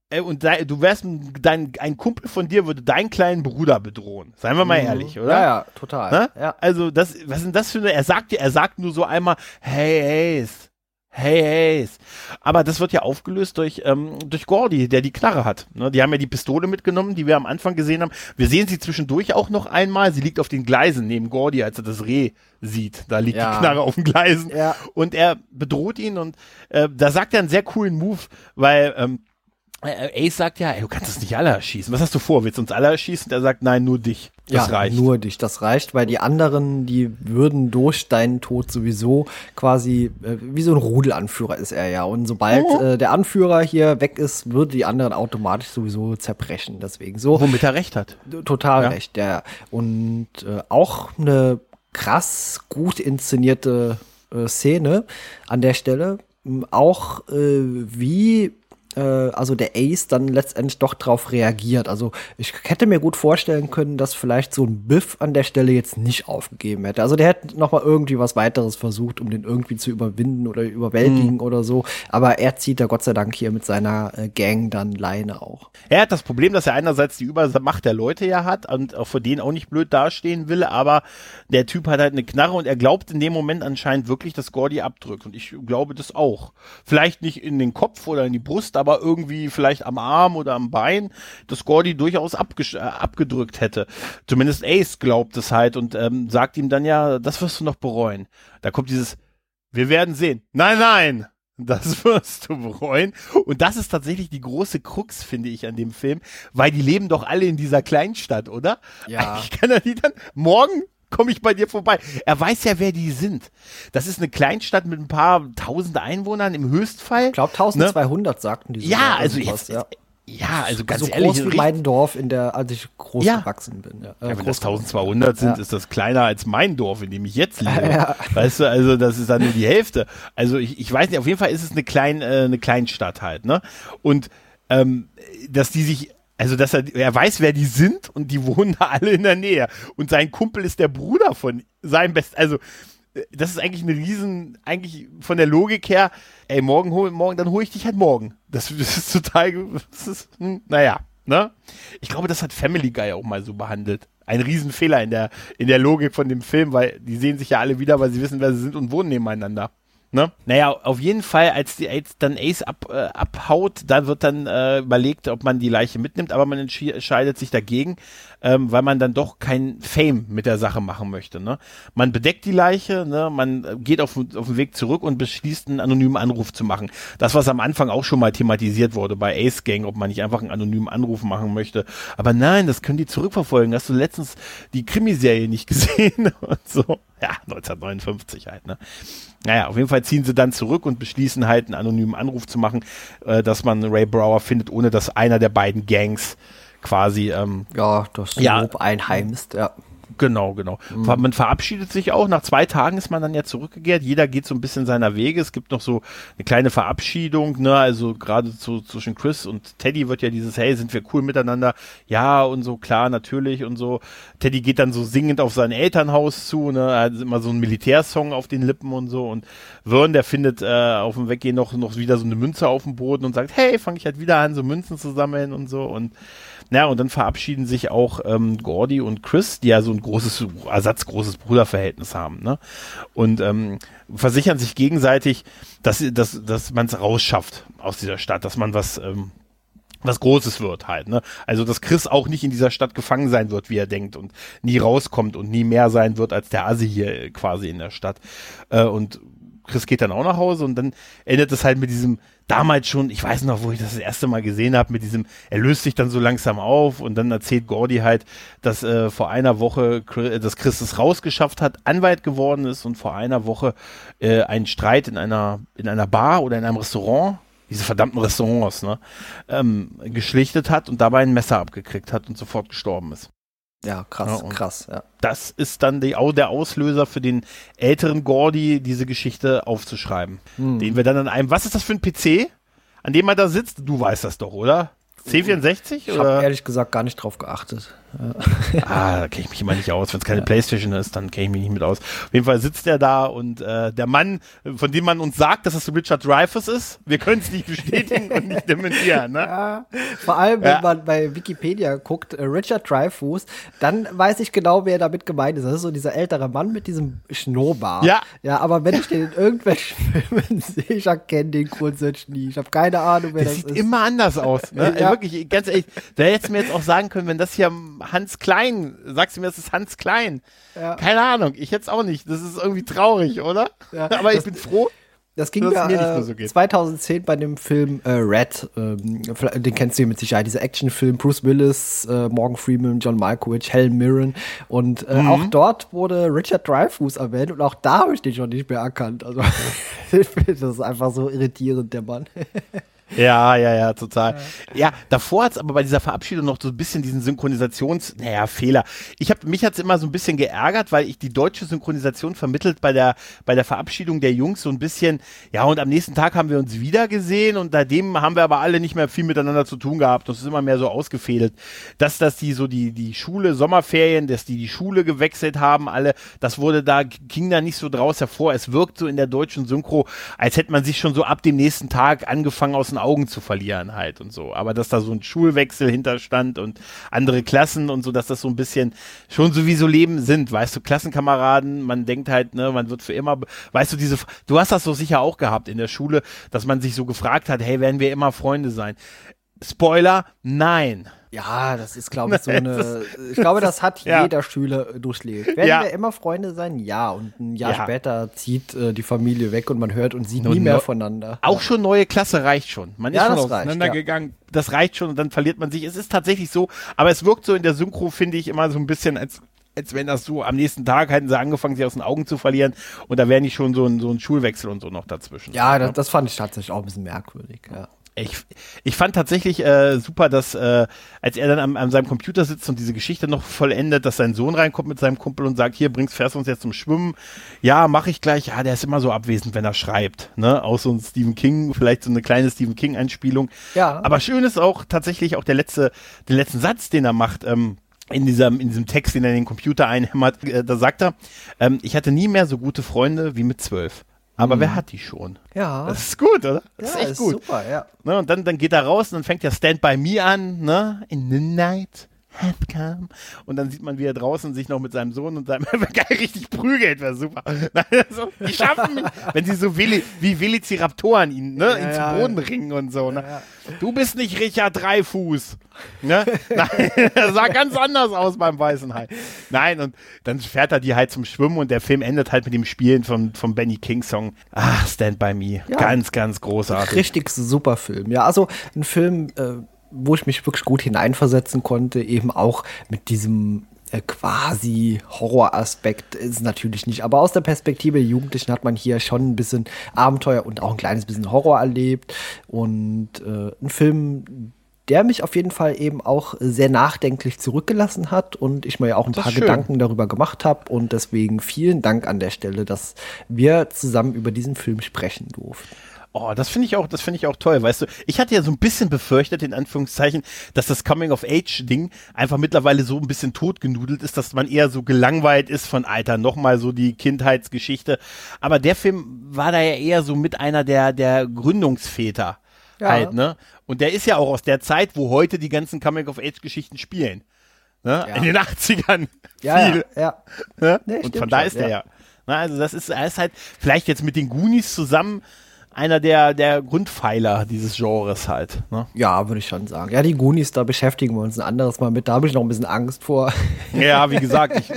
äh, Und de, du wärst ein, dein, ein Kumpel von dir würde deinen kleinen Bruder bedrohen. Seien wir mal ehrlich, oder? Mhm. Ja, ja, total. Ne? Ja. Also, das, was ist denn das für eine, er sagt, er sagt nur so einmal, hey Ace, hey Ace. Aber das wird ja aufgelöst durch, ähm, durch Gordy, der die Knarre hat. Ne? Die haben ja die Pistole mitgenommen, die wir am Anfang gesehen haben. Wir sehen sie zwischendurch auch noch einmal. Sie liegt auf den Gleisen neben Gordy, als er das Reh sieht. Da liegt Ja. die Knarre auf den Gleisen. Ja. Und er bedroht ihn und äh, da sagt er einen sehr coolen Move, weil ähm, äh, Ace sagt ja, ey, du kannst uns nicht alle erschießen. Was hast du vor? Willst du uns alle erschießen? Er sagt, nein, nur dich. Das ja, reicht. nur dich, das reicht, weil die anderen, die würden durch deinen Tod sowieso quasi, äh, wie so ein Rudelanführer ist er ja. Und sobald Oh. äh, der Anführer hier weg ist, würden die anderen automatisch sowieso zerbrechen. Deswegen so Womit er recht hat. total Ja. recht, ja. Und äh, auch eine krass gut inszenierte äh, Szene an der Stelle. Auch äh, wie äh, also der Ace dann letztendlich doch drauf reagiert. Also ich hätte mir gut vorstellen können, dass vielleicht so ein Biff an der Stelle jetzt nicht aufgegeben hätte. Also der hätte noch mal irgendwie was weiteres versucht, um den irgendwie zu überwinden oder überwältigen oder so. Aber er zieht da Gott sei Dank hier mit seiner äh, Gang dann Leine auch. Er hat das Problem, dass er einerseits die Übermacht der Leute ja hat und auch vor denen auch nicht blöd dastehen will, aber der Typ hat halt eine Knarre und er glaubt in dem Moment anscheinend wirklich, dass Gordy abdrückt. Und ich glaube das auch. Vielleicht nicht in den Kopf oder in die Brust, aber irgendwie vielleicht am Arm oder am Bein, dass Gordy durchaus äh, abgedrückt hätte. Zumindest Ace glaubt es halt und ähm, sagt ihm dann ja, das wirst du noch bereuen. Da kommt dieses, wir werden sehen. Nein, nein! Das wirst du bereuen. Und das ist tatsächlich die große Krux, finde ich, an dem Film, weil die leben doch alle in dieser Kleinstadt, oder? Ja. Ich kann er die dann, morgen komme ich bei dir vorbei. Er weiß ja, wer die sind. Das ist eine Kleinstadt mit ein paar tausend Einwohnern im Höchstfall. Ich glaube 1200 sagten die. ja, also jetzt, ja. also ganz so ehrlich, groß wie mein Dorf, in der, als ich groß Ja. gewachsen bin. Ja, äh, ja, wenn das groß geworden 1200 sind, Ja. ist das kleiner als mein Dorf, in dem ich jetzt lebe. Ja. Weißt du, also das ist dann nur die Hälfte. Also ich, ich weiß nicht, auf jeden Fall ist es eine, klein, äh, eine Kleinstadt halt, ne? Und ähm, dass die sich, also dass er, er weiß, wer die sind und die wohnen da alle in der Nähe. Und sein Kumpel ist der Bruder von seinem Best, also äh, das ist eigentlich eine riesen, eigentlich von der Logik her, ey, morgen hol, morgen, dann hole ich dich halt morgen. Das, das ist total, das ist, hm, naja, ne? Ich glaube, das hat Family Guy auch mal so behandelt. Ein Riesenfehler in der, in der Logik von dem Film, weil die sehen sich ja alle wieder, weil sie wissen, wer sie sind und wohnen nebeneinander. Ne? Naja, auf jeden Fall, als, die, als dann Ace ab, äh, abhaut, da wird dann äh, überlegt, ob man die Leiche mitnimmt, aber man entscheidet sich dagegen, ähm, weil man dann doch kein Fame mit der Sache machen möchte. Ne? Man bedeckt die Leiche, ne? man äh, geht auf, auf den Weg zurück und beschließt, einen anonymen Anruf zu machen. Das, was am Anfang auch schon mal thematisiert wurde bei Ace Gang, ob man nicht einfach einen anonymen Anruf machen möchte. Aber nein, das können die zurückverfolgen. Hast du letztens die Krimiserie nicht gesehen? und so. Ja, 1959 halt, ne? Naja, auf jeden Fall ziehen sie dann zurück und beschließen halt einen anonymen Anruf zu machen, äh, dass man Ray Brower findet, ohne dass einer der beiden Gangs quasi ähm, Ja, das Ja. Lob einheimst, ja. Genau, genau. Mhm. Man verabschiedet sich auch. Nach zwei Tagen ist man dann ja zurückgekehrt. Jeder geht so ein bisschen seiner Wege. Es gibt noch so eine kleine Verabschiedung, ne? Also gerade so zwischen Chris und Teddy wird ja dieses, hey, sind wir cool miteinander? Ja, und so, klar, natürlich und so. Teddy geht dann so singend auf sein Elternhaus zu, ne? Er hat immer so einen Militärsong auf den Lippen und so. Und Vern, der findet äh, auf dem Weggehen noch, noch wieder so eine Münze auf dem Boden und sagt, hey, fange ich halt wieder an, so Münzen zu sammeln und so. Und ja, und dann verabschieden sich auch ähm, Gordy und Chris, die ja so ein großes, ersatzgroßes Bruderverhältnis haben, ne? Und ähm, versichern sich gegenseitig, dass, dass, dass man es rausschafft aus dieser Stadt, dass man was, ähm, was Großes wird halt, ne? Also, dass Chris auch nicht in dieser Stadt gefangen sein wird, wie er denkt und nie rauskommt und nie mehr sein wird als der Asi hier quasi in der Stadt. Äh, und Chris geht dann auch nach Hause und dann endet es halt mit diesem damals schon, ich weiß noch, wo ich das das erste Mal gesehen habe, mit diesem, er löst sich dann so langsam auf und dann erzählt Gordy halt, dass äh, vor einer Woche, äh, dass Chris es rausgeschafft hat, Anwalt geworden ist und vor einer Woche äh, einen Streit in einer, in einer Bar oder in einem Restaurant diese verdammten Restaurants, ne, ähm, geschlichtet hat und dabei ein Messer abgekriegt hat und sofort gestorben ist. Ja, krass, ja, krass, ja. Das ist dann die, der Auslöser für den älteren Gordy, diese Geschichte aufzuschreiben. Hm. Den wir dann an einem, was ist das für ein PC, an dem er da sitzt? Du weißt das doch, oder? C64? Ich habe ehrlich gesagt gar nicht drauf geachtet. ah, da kenne ich mich immer nicht aus. Wenn es keine ja. Playstation ist, dann kenne ich mich nicht mit aus. Auf jeden Fall sitzt er da und äh, der Mann, von dem man uns sagt, dass es Richard Dreyfuss ist, wir können es nicht bestätigen und nicht dementieren. Ne? Ja, vor allem, wenn ja. man bei Wikipedia guckt, äh, Richard Dreyfuss, dann weiß ich genau, wer damit gemeint ist. Das ist so dieser ältere Mann mit diesem Schnurrbart. Ja. Ja, aber wenn ich den in irgendwelchen Filmen sehe, ich erkenne den grundsätzlich nie. Ich habe keine Ahnung, wer das, das sieht ist. immer anders aus. Ne? ja. Wirklich, ganz ehrlich, da hättest du mir jetzt auch sagen können, wenn das hier Hans Klein. Sagst du mir, das ist Hans Klein? Ja. Keine Ahnung, ich jetzt auch nicht. Das ist irgendwie traurig, oder? Ja, Aber ich bin froh. Das ging ja äh, so 2010 bei dem Film äh, Red. Ähm, den kennst du ja mit Sicherheit. Dieser Actionfilm. Bruce Willis, äh, Morgan Freeman, John Malkovich, Helen Mirren. Und äh, mhm. auch dort wurde Richard Dreyfuss erwähnt. Und auch da habe ich den schon nicht mehr erkannt. Also, das ist einfach so irritierend, der Mann. Ja, ja, ja, total. Ja, davor hat es aber bei dieser Verabschiedung noch so ein bisschen diesen Synchronisations, naja, Fehler. Ich habe mich hat's immer so ein bisschen geärgert, weil ich die deutsche Synchronisation vermittelt bei der bei der Verabschiedung der Jungs so ein bisschen, ja, und am nächsten Tag haben wir uns wieder gesehen und seitdem haben wir aber alle nicht mehr viel miteinander zu tun gehabt. Das ist immer mehr so ausgefädelt, dass dass die so die die Schule Sommerferien, dass die die Schule gewechselt haben, alle, das wurde da ging da nicht so draus hervor. Es wirkt so in der deutschen Synchro, als hätte man sich schon so ab dem nächsten Tag angefangen aus den Augen zu verlieren halt und so. Aber dass da so ein Schulwechsel hinterstand und andere Klassen und so, dass das so ein bisschen schon so wie so Leben sind, weißt du, Klassenkameraden, man denkt halt, ne, man wird für immer, weißt du, diese, du hast das so sicher auch gehabt in der Schule, dass man sich so gefragt hat, hey, werden wir immer Freunde sein? Spoiler, nein. Ja, das ist, glaube ich, so eine. Ich glaube, das hat ja. jeder Schüler durchlebt. Werden ja. wir immer Freunde sein? Ja. Und ein Jahr ja. später zieht äh, die Familie weg und man hört und sieht nie mehr voneinander. Auch schon neue Klasse reicht schon. Man ist schon auseinandergegangen. Das reicht schon und dann verliert man sich. Es ist tatsächlich so, aber es wirkt so in der Synchro, finde ich, immer so ein bisschen als als wenn das so am nächsten Tag hätten sie angefangen, sich aus den Augen zu verlieren und da wäre nicht schon so ein, so ein Schulwechsel und so noch dazwischen. Ja, das, das fand ich tatsächlich auch ein bisschen merkwürdig. Ja. Ich, ich fand tatsächlich äh, super, dass äh, als er dann an, an seinem Computer sitzt und diese Geschichte noch vollendet, dass sein Sohn reinkommt mit seinem Kumpel und sagt, hier bringst fährst uns jetzt zum Schwimmen. Ja, mache ich gleich. Ja, der ist immer so abwesend, wenn er schreibt. Ne? Auch so ein Stephen King, vielleicht so eine kleine Stephen King Einspielung. Ja. Aber schön ist auch tatsächlich auch der letzte, den letzten Satz, den er macht. Ähm, in diesem, in diesem Text, den er in den Computer einhämmert, äh, da sagt er, ähm, ich hatte nie mehr so gute Freunde wie mit zwölf. Aber mhm. wer hat die schon? Ja. Das ist gut, oder? Das ja, ist echt ist gut. Super, ja. Ne, und dann, dann geht er raus und dann fängt ja Stand By Me an, ne? In the night come. Und dann sieht man, wie er draußen sich noch mit seinem Sohn und seinem geil richtig prügelt, wäre super. Also, die schaffen mich, wenn sie so Veli, wie Velociraptoren ihn, ne, ja, ihn ja, Boden ringen und so, ne? Ja, du bist nicht Richard Dreifuß. Ne? Nein, er sah ganz anders aus beim Weißen Hai. Nein, und dann fährt er die halt zum Schwimmen und der Film endet halt mit dem Spielen vom, vom Benny King Song. Ach, Stand By Me. Ganz, ganz großartig. Richtig super Film. Ja, also ein Film, äh, wo ich mich wirklich gut hineinversetzen konnte, eben auch mit diesem äh, quasi Horroraspekt ist natürlich nicht. Aber aus der Perspektive der Jugendlichen hat man hier schon ein bisschen Abenteuer und auch ein kleines bisschen Horror erlebt. Und äh, ein Film, der mich auf jeden Fall eben auch sehr nachdenklich zurückgelassen hat und ich mir ja auch ein Das paar. Gedanken darüber gemacht habe. Und deswegen vielen Dank an der Stelle, dass wir zusammen über diesen Film sprechen durften. Oh, das finde ich auch, das finde ich auch toll, weißt du. Ich hatte ja so ein bisschen befürchtet, in Anführungszeichen, dass das Coming-of-Age-Ding einfach mittlerweile so ein bisschen totgenudelt ist, dass man eher so gelangweilt ist von Alter, nochmal so die Kindheitsgeschichte. Aber der Film war da ja eher so mit einer der, der Gründungsväter Ja. halt, ne? Und der ist ja auch aus der Zeit, wo heute die ganzen Coming-of-Age-Geschichten spielen. Ne? Ja. In den 80ern. Ja, Viel. ja, ja. Ne? Nee, und von da schon, ist der ja. Na, also das ist, ist halt vielleicht jetzt mit den Goonies zusammen einer der, der Grundpfeiler dieses Genres halt. Ne? Ja, würde ich schon sagen. Ja, die Goonies, da beschäftigen wir uns ein anderes Mal mit. Da habe ich noch ein bisschen Angst vor. Ja, wie gesagt, ich,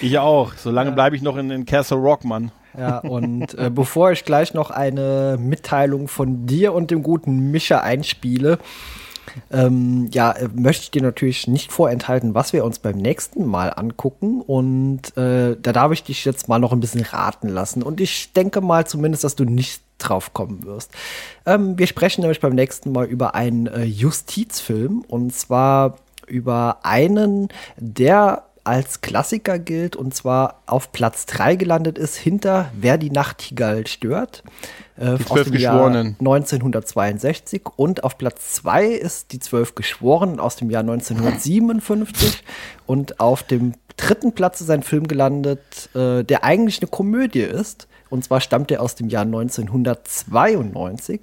ich auch. Solange bleibe ich noch in, in Castle Rock, Mann. Ja, und äh, bevor ich gleich noch eine Mitteilung von dir und dem guten Mischa einspiele, ähm, ja, äh, möchte ich dir natürlich nicht vorenthalten, was wir uns beim nächsten Mal angucken. Und äh, da darf ich dich jetzt mal noch ein bisschen raten lassen. Und ich denke mal zumindest, dass du nicht drauf kommen wirst. Ähm, wir sprechen nämlich beim nächsten Mal über einen äh, Justizfilm. Und zwar über einen, der als Klassiker gilt und zwar auf Platz 3 gelandet ist, hinter Wer die Nachtigall stört. Äh, Die zwölf dem Jahr Geschworenen. 1962 und auf Platz 2 ist die Zwölf Geschworenen aus dem Jahr 1957 und auf dem dritten Platz ist ein Film gelandet, äh, der eigentlich eine Komödie ist und zwar stammt er aus dem Jahr 1992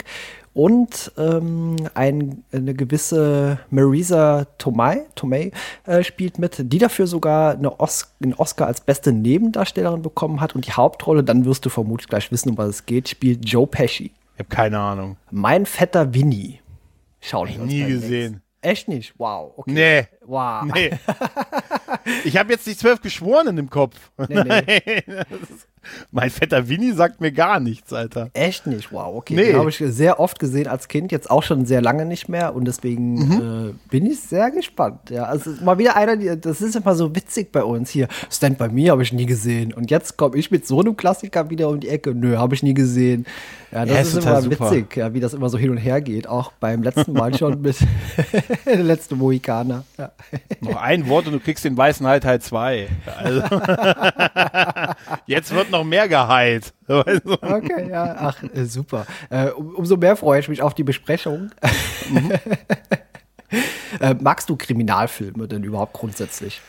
und ähm, ein, eine gewisse Marisa Tomei, Tomei äh, spielt mit, die dafür sogar eine Os einen Oscar als beste Nebendarstellerin bekommen hat und die Hauptrolle, dann wirst du vermutlich gleich wissen, um was es geht, spielt Joe Pesci. Ich habe keine Ahnung. Mein fetter Winnie. Schauen wir uns Nie gesehen. nächsten- Echt nicht? Wow. Okay. Nee. Wow. Nee. ich habe jetzt die zwölf Geschworenen im Kopf. Nee, nee. Mein fetter Winnie sagt mir gar nichts, Alter. Echt nicht, wow, okay. Nee. Den habe ich sehr oft gesehen als Kind, jetzt auch schon sehr lange nicht mehr und deswegen Mhm. äh, bin ich sehr gespannt. Ja, also mal wieder einer, die- das ist immer so witzig bei uns hier. Stand bei mir habe ich nie gesehen und jetzt komme ich mit so einem Klassiker wieder um die Ecke. Nö, habe ich nie gesehen. Ja, das Ja, ist, ist immer super. witzig, ja, wie das immer so hin und her geht. Auch beim letzten Mal schon mit der letzte Mohikaner. Ja. Noch ein Wort und du kriegst den weißen Hai Teil 2. Also, jetzt wird noch mehr geheilt. Okay, ja, ach, äh, super. Äh, um, umso mehr freue ich mich auf die Besprechung. Mhm. äh, magst du Kriminalfilme denn überhaupt grundsätzlich?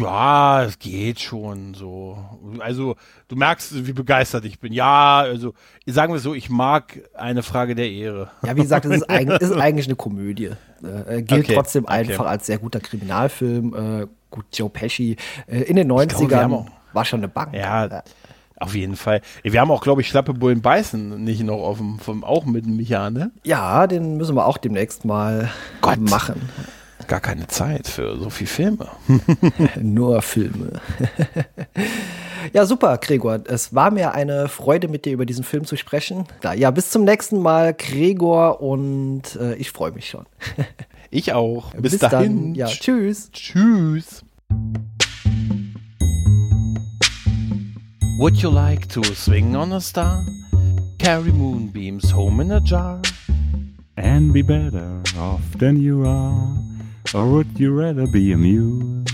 Ja, es geht schon so. Also, du merkst, wie begeistert ich bin. Ja, also, sagen wir so, ich mag eine Frage der Ehre. Ja, wie gesagt, es ist, eig ist eigentlich eine Komödie. Äh, gilt Okay, trotzdem okay. einfach als sehr guter Kriminalfilm. Äh, gut, Joe Pesci äh, in den glaube, wir 90ern haben auch- war schon eine Bank. Ja, auf jeden Fall. Wir haben auch, glaube ich, Schlappe Bullen beißen nicht noch dem, vom, auch mit dem Micha, ne? ja, den müssen wir auch demnächst mal Gott. machen. Gar keine Zeit für so viel Filme. Nur Filme. ja, super, Gregor. Es war mir eine Freude, mit dir über diesen Film zu sprechen. Ja, bis zum nächsten Mal, Gregor, und äh, ich freue mich schon. Ich auch. Bis, dahin. Dann. Ja, tschüss. Tschüss. Would you like to swing on a star? Carry moonbeams home in a jar? And be better off than you are. Or would you rather be a mule?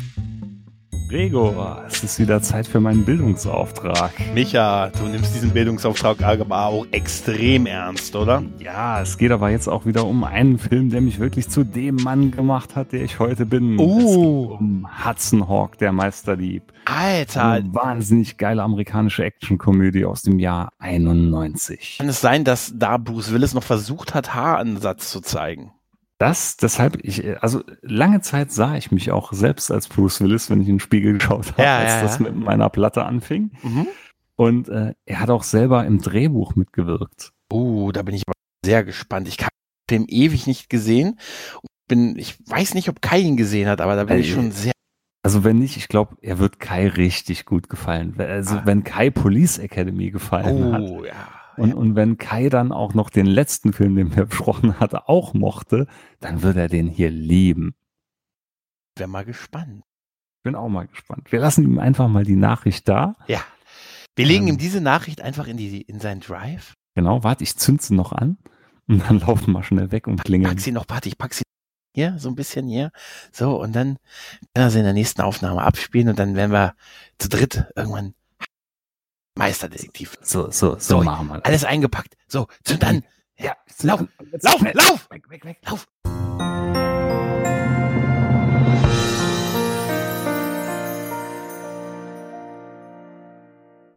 Gregor, es ist wieder Zeit für meinen Bildungsauftrag. Micha, du nimmst diesen Bildungsauftrag aber auch extrem ernst, oder? Ja, es geht aber jetzt auch wieder um einen Film, der mich wirklich zu dem Mann gemacht hat, der ich heute bin. Oh. Um Hudson Hawk, der Meisterdieb. Alter, Eine wahnsinnig geile amerikanische Actionkomödie aus dem Jahr 91. kann es sein, dass da Bruce Willis noch versucht hat, Haaransatz zu zeigen? Das, deshalb, ich, also lange Zeit sah ich mich auch selbst als Bruce Willis, wenn ich in den Spiegel geschaut habe, Ja, als ja, das ja. mit meiner Platte anfing. Mhm. Und äh, er hat auch selber im Drehbuch mitgewirkt. Oh, da bin ich aber sehr gespannt. Ich habe den Film ewig nicht gesehen. Bin, ich weiß nicht, ob Kai ihn gesehen hat, aber da bin ich Ey, schon sehr. Also wenn nicht, ich glaube, er wird Kai richtig gut gefallen. Also Ah. wenn Kai Police Academy gefallen hat Oh, ja. Und, und wenn Kai dann auch noch den letzten Film, den wir besprochen hatten, auch mochte, dann wird er den hier lieben. Wäre mal gespannt. Bin auch mal gespannt. Wir lassen ihm einfach mal die Nachricht da. Ja. Wir legen Ähm. ihm diese Nachricht einfach in, die, in seinen Drive. Genau, warte, ich zünd sie noch an und dann laufen wir schnell weg und klingeln. Pack sie noch, warte, ich pack sie Hier, so ein bisschen hier. So, und dann werden wir sie in der nächsten Aufnahme abspielen und dann werden wir zu dritt irgendwann Meisterdetektiv. So, so, so, So, machen wir. Alles eingepackt. So, zünd an. Ja, Lauf, lauf, lauf, Weg, weg, weg. lauf.